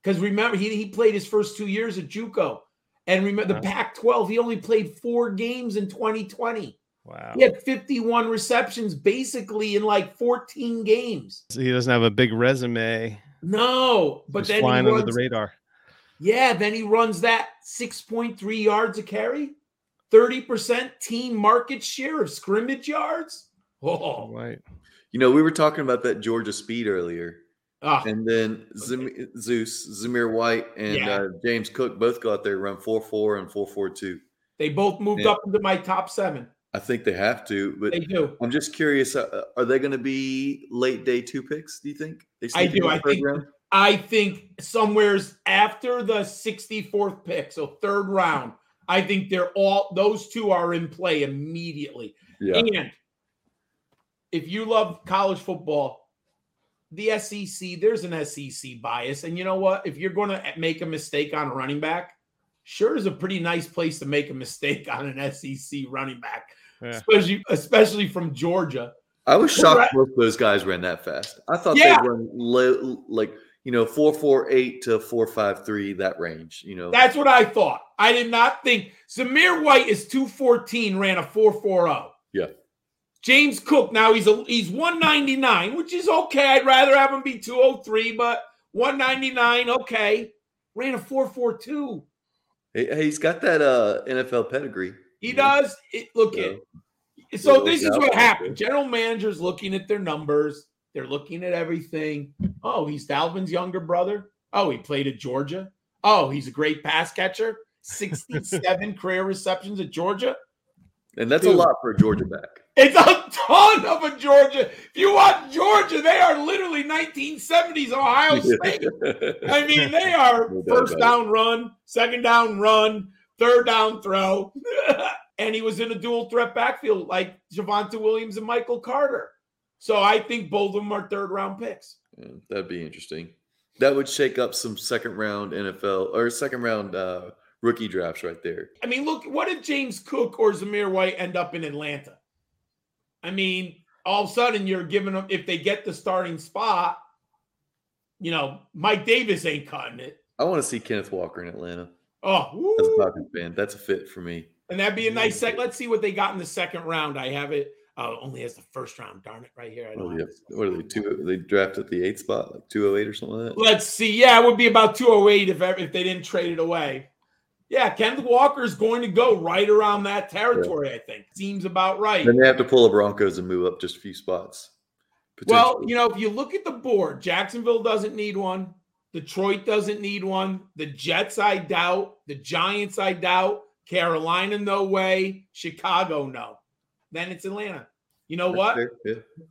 Because remember, he, he played his first two years at Juco. And remember, the Wow. Pac 12, he only played four games in 2020. Wow. He had 51 receptions basically in like 14 games. He doesn't have a big resume. No, but Just then he flying under the radar. yeah, then he runs that 6.3 yards a carry, 30% team market share of scrimmage yards. Oh, Right. You know, we were talking about that Georgia speed earlier, ah, and then Zam- Zeus, Zamir White, and Yeah. uh, James Cook both go out there and run four four and four four two. they both moved Yeah. up into my top seven. I think they have to, but They do. I'm just curious: uh, are they going to be late day two picks? Do you think? They I do. I think- round? I think somewhere's after the 64th pick, so third round, I think they're all those two are in play immediately. Yeah, And if you love college football, the SEC, there's an SEC bias. And you know what? If you're going to make a mistake on a running back, sure is a pretty nice place to make a mistake on an SEC running back, Yeah. especially especially from Georgia. I was shocked both those guys ran that fast. I thought Yeah. they were low, like you know four four eight to four five three that range. You know, That's what I thought. I did not think Zamir White is 214, ran a 440. Yeah. James Cook, now he's a he's 199, which is okay. I'd rather have him be 203, but 199, okay. Ran a 442. Hey, he's got that uh NFL pedigree. He does. It, look Yeah. at so Little this is what happened. General managers looking at their numbers, they're looking at everything. Oh, he's Dalvin's younger brother. Oh, he played at Georgia. Oh, he's a great pass catcher. 67 [laughs] career receptions at Georgia. and that's Dude. a lot for a Georgia back. It's a ton of a Georgia. If you watch Georgia, they are literally 1970s Ohio [laughs] State. I mean, they [laughs] are first down run, second down run, third down throw. and he was in a dual threat backfield like Javonte Williams and Michael Carter. So I think both of them are third round picks. Yeah, that'd be interesting. That would shake up some second round NFL or second round uh, rookie drafts right there. I mean, look, what if James Cook or Zamir White end up in Atlanta? I mean, all of a sudden you're giving them, if they get the starting spot, you know, Mike Davis ain't cutting it. I want to see Kenneth Walker in Atlanta Oh, as a. Falcons fan. That's a fit for me. and that'd be a nice sec. Let's see what they got in the second round. I have it. Oh, only has the first round. Darn it, right here. I don't Oh, yeah. What are they? Two? They drafted the eighth spot, like two hundred eight or something like that. Let's see. Yeah, it would be about 208 if if they didn't trade it away. Yeah, Kenneth Walker is going to go right around that territory. I think seems about right. Then they have to pull the Broncos and move up just a few spots. Well, you know, if you look at the board, Jacksonville doesn't need one. Detroit doesn't need one. The Jets, I doubt. The Giants, I doubt. Carolina, no way. Chicago, no. Then it's Atlanta. You know what?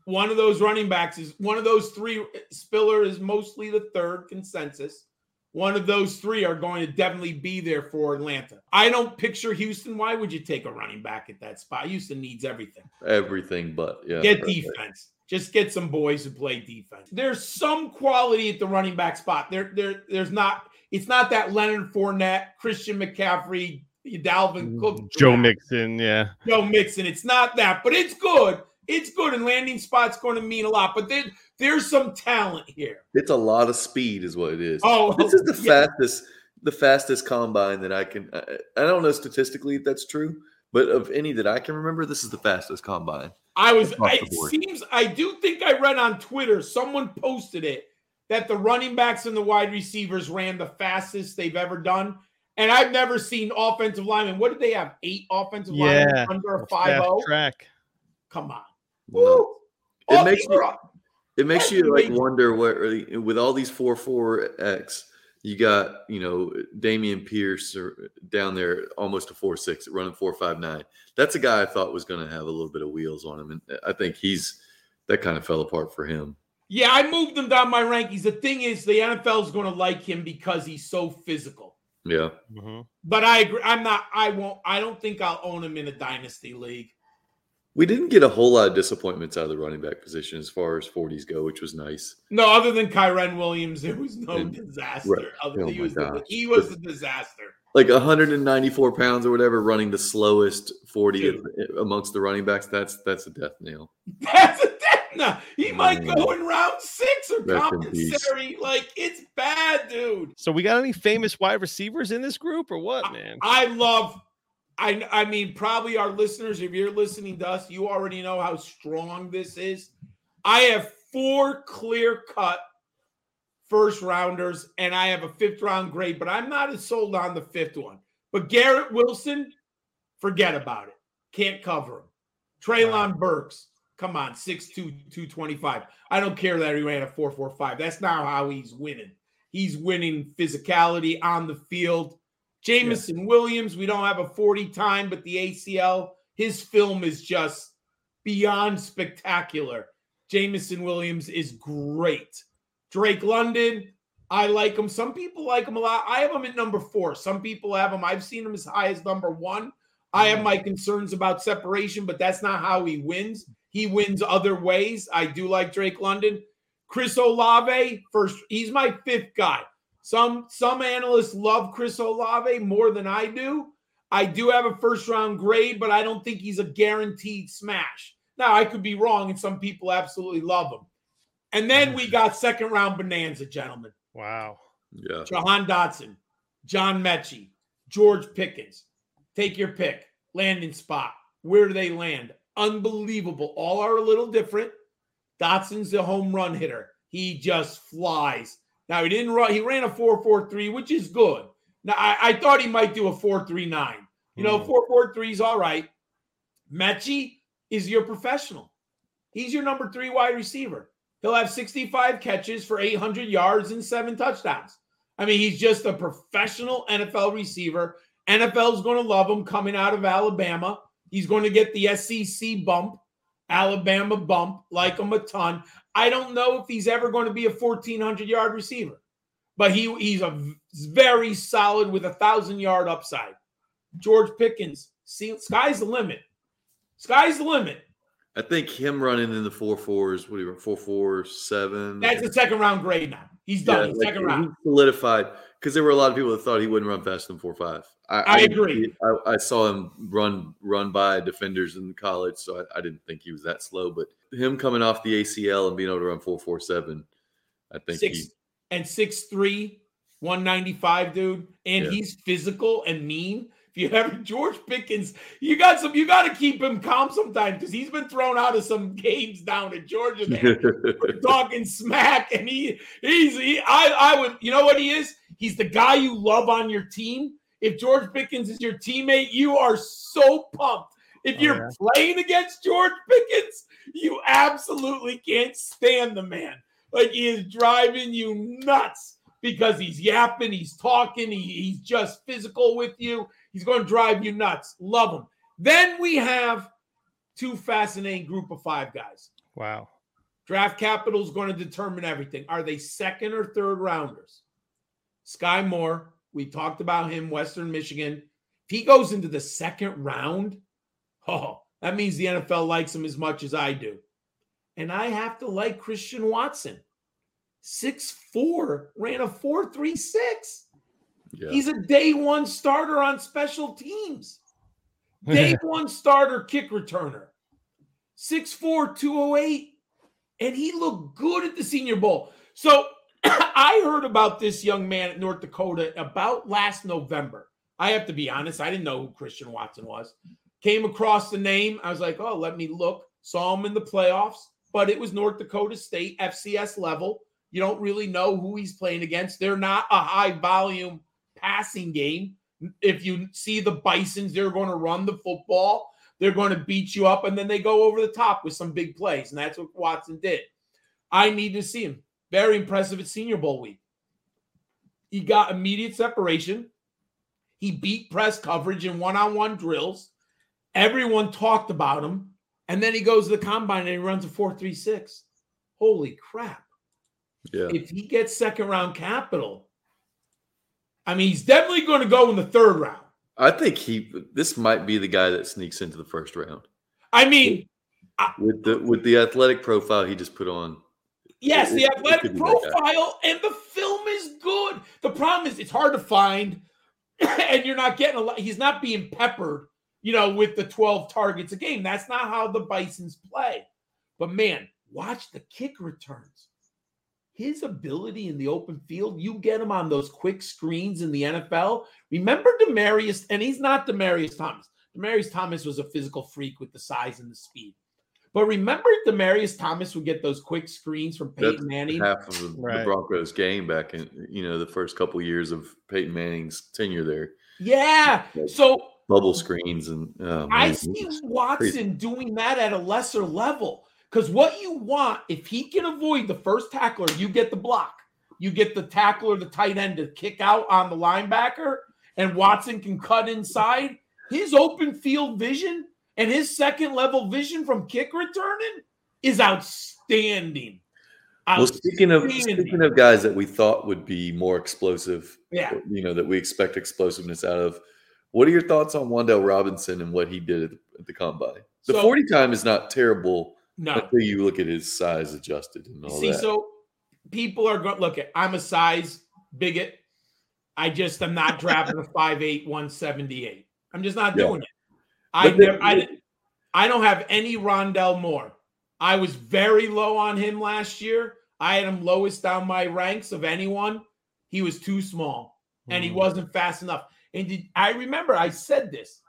One of those running backs is one of those three. Spiller is mostly the third consensus. One of those three are going to definitely be there for Atlanta. I don't picture Houston. Why would you take a running back at that spot? Houston needs everything. Everything but yeah. Get defense. Just get some boys who play defense. There's some quality at the running back spot. There, there, there's not. It's not that Leonard Fournette, Christian McCaffrey, Dalvin mm, Cook, Joe Mixon, yeah. Joe Mixon. It's not that, but it's good. It's good, and landing spot's going to mean a lot. But there, there's some talent here. It's a lot of speed, is what it is. Oh, this is the yeah. fastest, the fastest combine that I can. I, I don't know statistically if that's true, but of any that I can remember, this is the fastest combine. I was. Across It seems. I do think I read on Twitter. Someone posted it that the running backs and the wide receivers ran the fastest they've ever done. And I've never seen offensive linemen. What did they have? Eight offensive Yeah. linemen under a Fast five zero. track. Come on. No. Woo. It Oh, makes these me- are- It makes That's you like amazing. wonder what really, with all these four four X, you got you know Dameon Pierce down there almost a four six running four five nine. That's a guy I thought was going to have a little bit of wheels on him, and I think he's that kind of fell apart for him. Yeah, I moved him down my rankings. The thing is, the NFL is going to like him because he's so physical. Yeah, Mhm. But I agree. I'm not. I won't. I don't think I'll own him in a dynasty league. we didn't get a whole lot of disappointments out of the running back position as far as forties go, which was nice. No, other than Kyren Williams, there was no And- disaster. right. Other, Oh he my was the, he was a disaster. Like 194 pounds or whatever, running the slowest 40 Dude. amongst the running backs. That's that's a death nail. [laughs] That's a death now. He might go in round six or Rest compensatory. Like it's bad, dude. So we got any famous wide receivers in this group or what, man? I love. I I mean, probably our listeners, if you're listening to us, you already know how strong this is. I have four clear cut first rounders, and I have a fifth round grade, but I'm not as sold on the fifth one. But Garrett Wilson, forget about it. Can't cover him. Treylon Burks, come on, 6'2, 225. I don't care that he ran a 4.45. That's not how he's winning. He's winning physicality on the field. Jameson Williams, we don't have a 40 time, but the ACL, his film is just beyond spectacular. Jameson Williams is great. Drake London, I like him. Some people like him a lot. I have him at number four. Some people have him. I've seen him as high as number one. I have mm. my concerns about separation, but that's not how he wins. He wins other ways. I do like Drake London. Chris Olave, first, he's my fifth guy. Some some analysts love Chris Olave more than I do. I do have a first round grade, but I don't think he's a guaranteed smash. Now I could be wrong, and some people absolutely love him. And then we got second round bonanza, gentlemen. Wow. Yeah. Jahan Dotson, John Metchie, George Pickens. Take your pick. Landing spot. Where do they land? Unbelievable. All are a little different. Dotson's a home run hitter. He just flies. Now he didn't run, he ran a 4-4-3, which is good. Now I, I thought he might do a 4-3-9. You know, Hmm. 4-4-3 is all right. Metchie is your professional. He's your number three wide receiver. He'll have 65 catches for 800 yards and seven touchdowns. I mean, he's just a professional NFL receiver. NFL's going to love him coming out of Alabama. He's going to get the SEC bump, Alabama bump, like him a ton. I don't know if he's ever going to be a 1,400 yard receiver, but he, he's a very solid with a thousand yard upside. George Pickens, see, sky's the limit. Sky's the limit. I think him running in the four fours, what do you four four seven? That's a second round grade now. He's done. like, second round. solidified because there were a lot of people that thought he wouldn't run faster than four five. I, I agree. I, I saw him run run by defenders in college, so I, I didn't think he was that slow. But him coming off the ACL and being able to run four four seven, I think Six he and six three, 195, dude. And Yeah. he's physical and mean. If you have [laughs] George Pickens, you got some, you got to keep him calm sometimes because he's been thrown out of some games down at Georgia there. [laughs] We're talking smack, and he he's he, I I would you know what he is? He's the guy you love on your team. If George Pickens is your teammate, you are so pumped. If Oh, you're playing against George Pickens, you absolutely can't stand the man. Like he is driving you nuts because he's yapping, he's talking, he- he's just physical with you. He's going to drive you nuts. Love him. Then we have two fascinating group of five guys. Wow. Draft capital is going to determine everything. Are they second or third rounders? Skyy Moore, we talked about him, Western Michigan. If he goes into the second round, oh, that means the NFL likes him as much as I do. And I have to like Christian Watson. Six four, ran a 436. Yeah. He's a day one starter on special teams. [laughs] Day one starter kick returner. 6'4, 208. And he looked good at the Senior Bowl. So [coughs] I heard about this young man at North Dakota about last November. I have to be honest, I didn't know who Christian Watson was. Came across the name. I was like, oh, let me look. Saw him in the playoffs, but it was North Dakota State, FCS level. You don't really know who he's playing against. They're not a high volume passing game. If you see the Bisons, they're going to run the football. They're going to beat you up, and then they go over the top with some big plays. And that's what Watson did. I need to see him. Very impressive at Senior Bowl week. He got immediate separation. He beat press coverage in one on one drills. Everyone talked about him. And then he goes to the combine and he runs a 4.36. Holy crap. Yeah. If he gets second round capital, I mean, he's definitely going to go in the third round. I think he this might be the guy that sneaks into the first round. I mean, with the with the athletic profile he just put on. Yes, the athletic profile and the film is good. The problem is it's hard to find, [coughs] and you're not getting a lot. He's not being peppered, you know, with the 12 targets a game. That's not how the Bisons play. But man, watch the kick returns his ability in the open field, you get him on those quick screens in the NFL. Remember Demaryius, and he's not Demaryius Thomas. Demaryius Thomas was a physical freak with the size and the speed. But remember, Demaryius Thomas would get those quick screens from Peyton That's Manning. Half of the, right. the, Broncos game back in you know the first couple of years of Peyton Manning's tenure there. Yeah, so bubble screens and oh, I see Watson crazy. doing that at a lesser level. Because what you want, if he can avoid the first tackler, you get the block. You get the tackler, the tight end to kick out on the linebacker, and Watson can cut inside. His open field vision and his second level vision from kick returning is outstanding. Well, speaking of speaking of guys that we thought would be more explosive, yeah, you know that we expect explosiveness out of. What are your thoughts on Wan'Dale Robinson and what he did at the, at the combine? The so, forty time is not terrible no. Until you look at his size adjusted and all See, that. so people are going look at I'm a size bigot. I just am not drafting a [laughs] 5'8, 178. I'm just not doing it. I never I I don't have any Rondale Moore. I was very low on him last year. I had him lowest down my ranks of anyone. He was too small and he hmm. wasn't fast enough. And did, I remember I said this.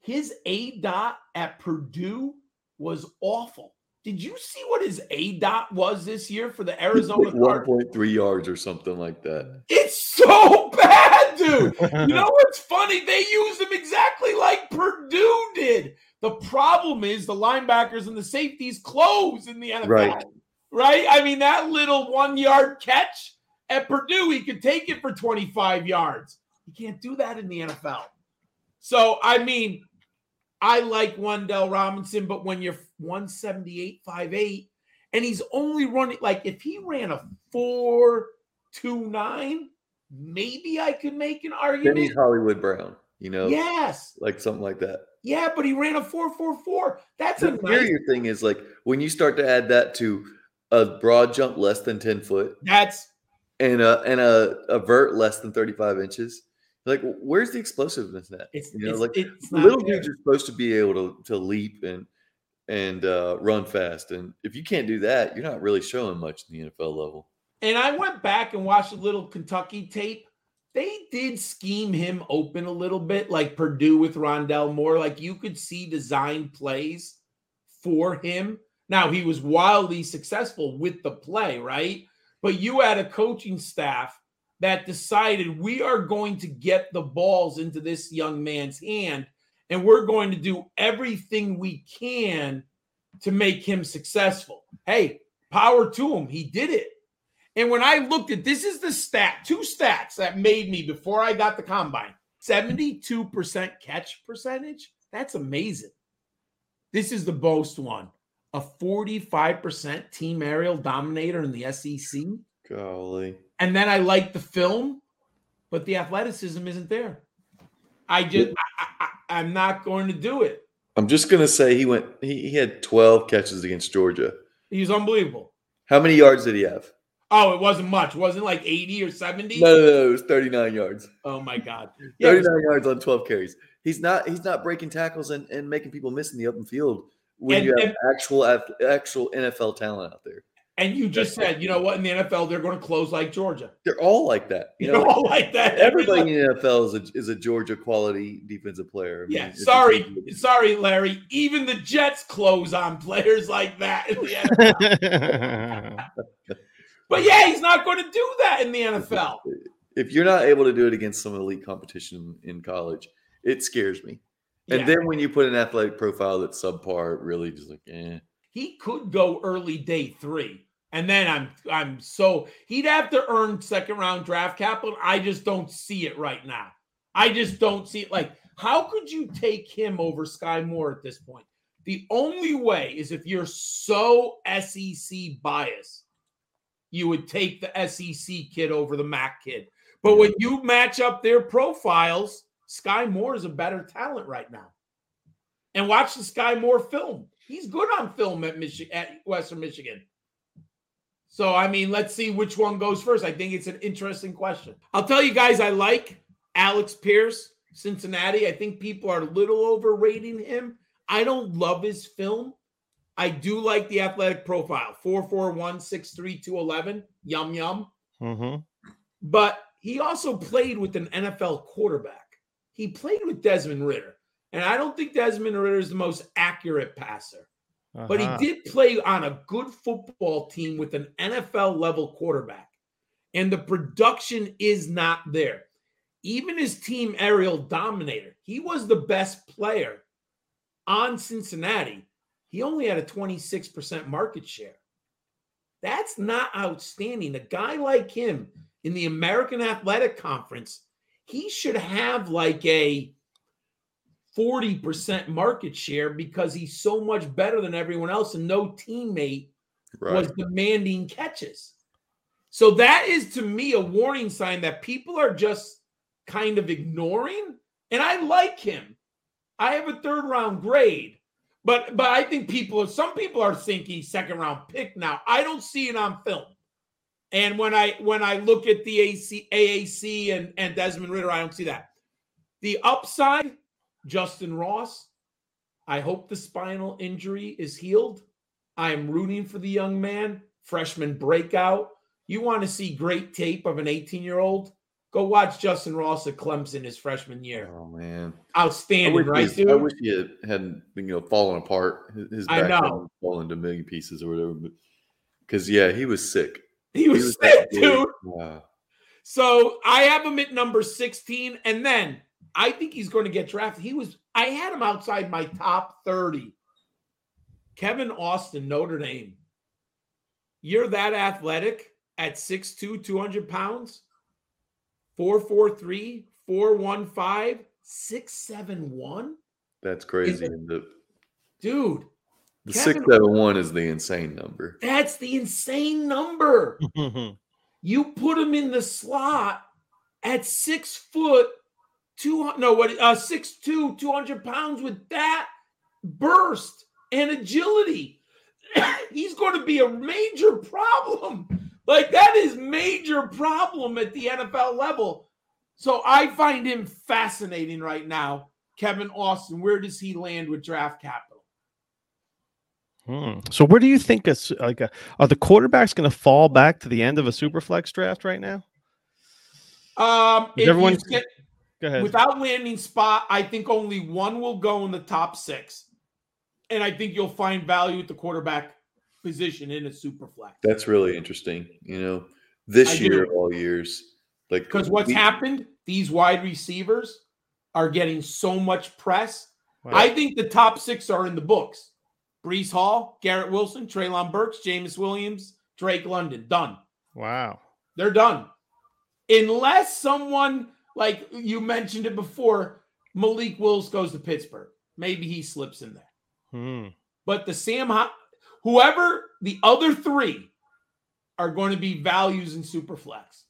His aDOT at Purdue was awful. Did you see what his aDOT was this year for the Arizona? Point three yards or something like that. It's so bad, dude. you [laughs] know what's funny? They used him exactly like Purdue did. The problem is the linebackers and the safeties close in the NFL. Right. Right? I mean, that little one yard catch at Purdue, he could take it for 25 yards. You can't do that in the NFL. So, I mean, I like Wan'Dale Robinson, but when you're 178, 5'8, and he's only running like if he ran a 4 2 9, maybe I could make an argument. Then he's Hollywood Brown, you know? Yes. Like something like that. Yeah, but he ran a 4 4 4. That's the a nice thing is like when you start to add that to a broad jump less than 10 foot. That's and a and a, a vert less than 35 inches like, where's the explosiveness at? It's, you know, it's, like it's little dudes are supposed to be able to to leap and and uh, run fast, and if you can't do that, you're not really showing much in the NFL level. And I went back and watched a little Kentucky tape. They did scheme him open a little bit, like Purdue with Rondale Moore. Like you could see design plays for him. Now he was wildly successful with the play, right? But you had a coaching staff that decided we are going to get the balls into this young man's hand and we're going to do everything we can to make him successful. Hey, power to him. He did it. And when I looked at this is the stat, two stats that made me before I got the combine. 72% catch percentage. That's amazing. This is the boast one. A 45% team aerial dominator in the SEC. Golly. And then I like the film but the athleticism isn't there. I just I, I, I'm not going to do it. I'm just gonna say he went. He, he had 12 catches against Georgia. He's unbelievable. How many yards did he have? Oh, it wasn't much. It wasn't like 80 or 70. No, no, no. It was 39 yards. Oh my god. [laughs] Yeah, 39 yards on 12 carries. He's not. He's not breaking tackles and, and making people miss in the open field when And- you have and- actual actual NFL talent out there. and you just said, you know what? In the NFL, they're going to close like Georgia. They're all like that. You You know, know, all like that. [laughs] everybody in the NFL is a, is a Georgia quality defensive player. I mean, Yeah, sorry, sorry, Larry. Even the Jets close on players like that. [laughs] in the NFL. But yeah, he's not going to do that in the NFL. If you're not able to do it against some elite competition in college, it scares me. And Yeah. then when you put an athletic profile that's subpar, really just like, eh. he could go early day three, and then I'm I'm so he'd have to earn second round draft capital. I just don't see it right now. I just don't see it. Like, how could you take him over Skyy Moore at this point? The only way is if you're so SEC biased, you would take the SEC kid over the MAC kid. But when you match up their profiles, Skyy Moore is a better talent right now. And watch the Skyy Moore film. He's good on film at Michigan at Western Michigan. So I mean, let's see which one goes first. I think it's an interesting question. I'll tell you guys, I like Alec Pierce, Cincinnati. I think people are a little overrating him. I don't love his film. I do like the athletic profile 441, 6'3, 211. Yum, yum. hmm But he also played with an NFL quarterback. He played with Desmond Ridder. And I don't think Desmond Ridder is the most accurate passer. But Uh-huh. he did play on a good football team with an NFL level quarterback. And the production is not there. Even his team aerial dominator, he was the best player on Cincinnati. He only had a 26% market share. That's not outstanding. A guy like him in the American Athletic Conference, he should have like a 40% market share because he's so much better than everyone else and no teammate Right. was demanding catches. So that is to me a warning sign that people are just kind of ignoring. And I like him. I have a third round grade, but but I think people some people are thinking second round pick now. I don't see it on film. And when I when I look at the AC, AAC and, and Desmond Ridder, I don't see that. The upside, Justyn Ross. I hope the spinal injury is healed. I am rooting for the young man, freshman breakout. You want to see great tape of an 18 year old? Go watch Justyn Ross at Clemson his freshman year. Oh man, Outstanding, right, he, I wish he had, hadn't you know fallen apart. His, back fallen to million pieces or whatever. Because yeah, he was sick. He was, He sick, dude. Wow. So I have him at number 16. And then I think he's going to get drafted. He was, I had him outside my top 30. Kevin Austin, Notre Dame. You're that athletic at 6'2, 200 pounds, 4'4'3, 4'15, 6'7'1. That's crazy. Is it- the Dude, the Kevin- six seven one is the insane number. that's the insane number. [laughs] You put him in the slot at six foot, two no what uh six two, 200 pounds with that burst and agility. [coughs] He's going to be a major problem. Like that is major problem at the NFL level. So I find him fascinating right now. Kevin Austin, where does he land with draft capital? Hmm. So where do you think it's like a, are the quarterbacks going to fall back to the end of a super flex draft right now? Um, Is if everyone- get- Go ahead. Without landing spot, I think only one will go in the top six. And I think you'll find value at the quarterback position in a super flex. That's really interesting. You know, this I year, do. all years, like Because what's we- happened, these wide receivers are getting so much press. Wow. I think the top six are in the books. Breece Hall, Garrett Wilson, Treylon Burks, Jameson Williams, Drake London. Done. wow. They're done. Unless someone, like you mentioned it before, Malik Willis goes to Pittsburgh. Maybe he slips in there. Hmm. But the Sam, Ho- whoever the other three are going to be values in Superflex.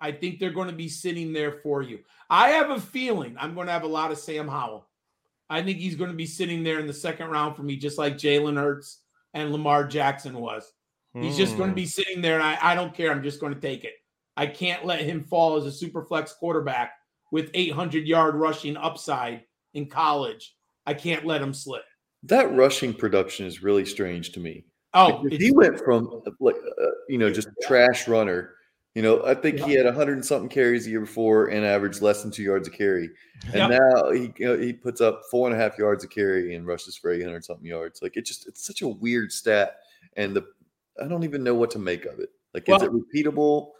I think they're going to be sitting there for you. I have a feeling I'm going to have a lot of Sam Howell. I think he's going to be sitting there in the second round for me, just like Jalen Hurts and Lamar Jackson was. He's just going to Hmm. be sitting there, and I, I don't care. I'm just going to take it. I can't let him fall as a super flex quarterback with 800 yard rushing upside in college. I can't let him slip. That rushing production is really strange to me. Oh, he went from like uh, you know just a trash runner. You know, I think he had 100 and something carries the year before and averaged less than two yards a carry. And Yep. now he you know, he puts up four and a half yards a carry and rushes for 800 something yards. Like it just it's such a weird stat, and the I don't even know what to make of it. Like, is it repeatable?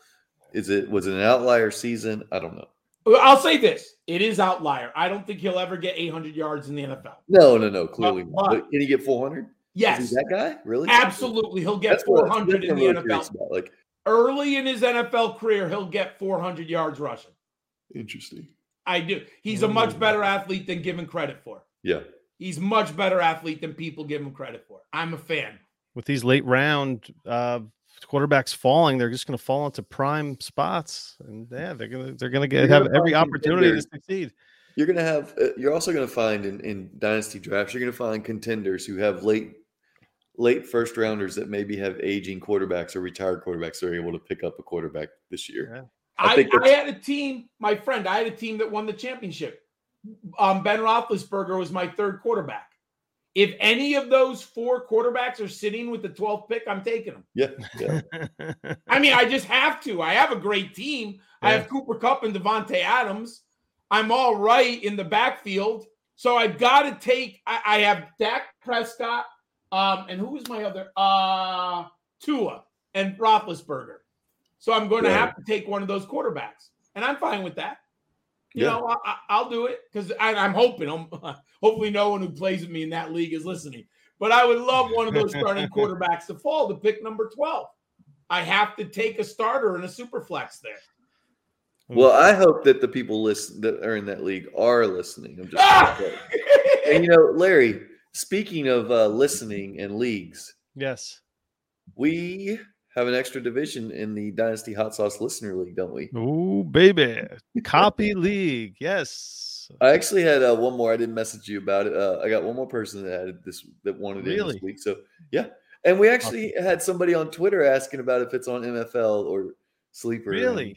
Is it was it an outlier season? I don't know. Well, I'll say this: it is outlier. I don't think he'll ever get 800 yards in the NFL. No, no, no. Clearly, But- not. but can he get 400? Is Yes, he that guy? Really? absolutely, he'll get That's 400 that's in the I'm really curious NFL. about. Like, Early in his NFL career, he'll get 400 yards rushing. interesting. I do. He's a much better athlete than given credit for. Yeah. He's much better athlete than people give him credit for. I'm a fan. With these late round uh, quarterbacks falling, they're just going to fall into prime spots, and yeah, they're gonna they're gonna get You're have every find opportunity to succeed. You're gonna have. Uh, you're also gonna find in, in dynasty drafts. You're gonna find contenders who have late, late first rounders that maybe have aging quarterbacks or retired quarterbacks that are able to pick up a quarterback this year. Yeah. I I, I, had a team, my friend, I had a team that won the championship. Um, ben Roethlisberger was my third quarterback. If any of those four quarterbacks are sitting with the 12th pick, I'm taking them. Yeah, yeah. [laughs] I mean, I just have to. I have a great team. I have Cooper Kupp and Davante Adams. I'm all right in the backfield. So I've got to take. I, I have Dak Prescott. Um, and who is my other? Uh, Tua and Roethlisberger. So I'm going to Yeah. have to take one of those quarterbacks, and I'm fine with that. You Yeah. know, I, I, I'll do it because I'm hoping. I'm [laughs] hopefully no one who plays with me in that league is listening. But I would love one of those starting [laughs] quarterbacks to fall to pick number 12. I have to take a starter and a super flex there. Well, I hope that the people listen that are in that league are listening. I'm just Ah! and you know, Larry. Speaking of uh, listening and leagues, yes. we have an extra division in the Dynasty Hot Sauce Listener League, don't we? Ooh, baby. Copy [laughs] league. Yes. I actually had uh, one more. I didn't message you about it. Uh, I got one more person that had this that wanted it Really? this week. So yeah, and we actually had somebody on Twitter asking about if it's on NFL or Sleeper. Really?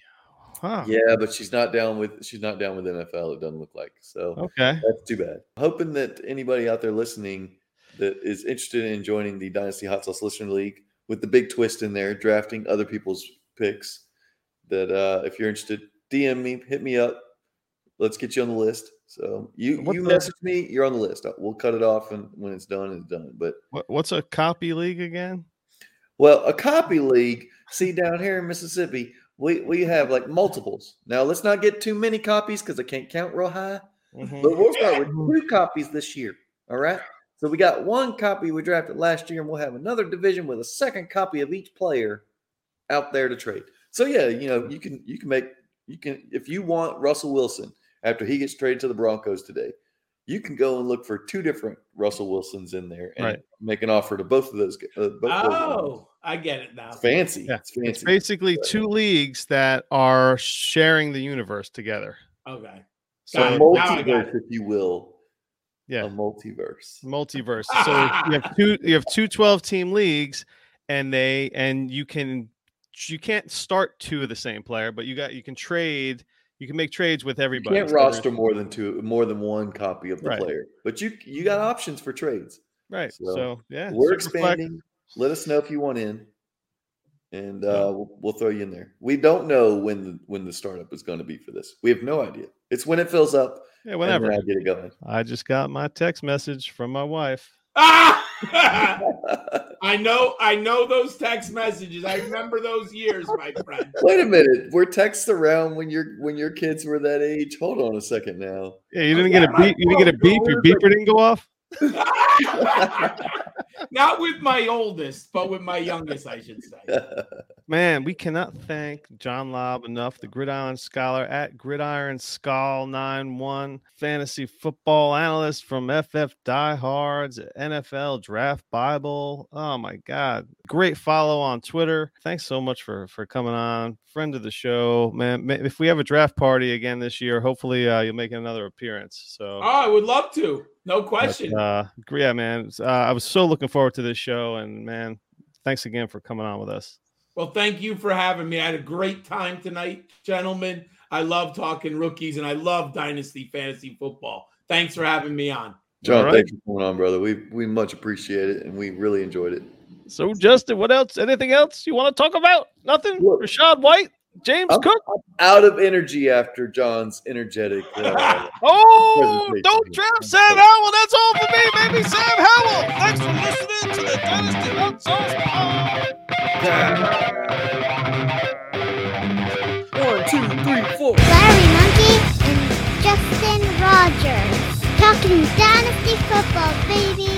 Huh. Yeah, but she's not down with she's not down with NFL. It doesn't look like so. Okay. That's too bad. Hoping that anybody out there listening that is interested in joining the Dynasty Hot Sauce Listener League with the big twist in there, drafting other people's picks. That uh, if you're interested, DM me, hit me up. Let's get you on the list. So you What you the- message me, you're on the list. We'll cut it off and when it's done, it's done. But What, what's a copy league again? well, a copy league. See down here in Mississippi, we we have like multiples. Now let's not get too many copies because I can't count real high. Mhm. But we'll start with two copies this year. All right. So we got one copy we drafted last year, and we'll have another division with a second copy of each player out there to trade. So yeah, you know, you can you can make you can if you want Russell Wilson after he gets traded to the Broncos today, you can go and look for two different Russell Wilsons in there and Right. make an offer to both of those. gu- Uh, both those. Oh, I get it now. It's fancy. Yeah, It's fancy. It's basically two leagues that are sharing the universe together. Okay. so Got a it. Now I got multiverse, if you will. Yeah. A multiverse. multiverse. [laughs] So you have two you have two 12 team leagues and they and you can you can't start two of the same player, but you got you can trade you can make trades with You everybody. can't roster more than two, more than one copy of the Right. player, but you you got options for trades. Right. So, So, yeah. We're flex- expanding. Let us know if you want in, and uh, we'll, we'll throw you in there. We don't know when the when the startup is going to be for this. We have no idea. It's when it fills up. Yeah, and whenever. I get it going. I just got my text message from my wife. Ah! [laughs] [laughs] I know, I know those text messages. I remember those years, my friend. Wait a minute. We're texts around when your when your kids were that age. Hold on a second now. Yeah, you didn't get a Oh, yeah, my beep. You didn't get a beep. Your beeper didn't go off. Not with my oldest, but with my youngest, I should say. Man, we cannot thank John Lobb enough, the Gridiron Scholar at Gridiron Skull 91, fantasy football analyst from FF Diehards, NFL Draft Bible. Oh my God. Great follow on Twitter. Thanks so much for for coming on. Friend of the show. Man, if we have a draft party again this year, hopefully uh, you'll make another appearance. So Oh, I would love to. No question. but, uh, yeah, man. Uh, I was so looking forward to this show, and man, thanks again for coming on with us. Well, thank you for having me. I had a great time tonight, gentlemen. I love talking rookies and I love dynasty fantasy football. Thanks for having me on. John, All right. thanks for coming on, brother. We we much appreciate it, and we really enjoyed it. So, Justin, what else? Anything else you want to talk about? Nothing. Look. Rachaad White, James I'm- Cook. Out of energy after John's energetic. Uh, [laughs] Oh, don't draft Sam Howell. That's all for me, baby. Sam Howell. Thanks for listening to the Dynasty Hot Sauce Pod. one, two, three, four. Larry Monkey and Justin Rogers. Talking Dynasty Football, baby.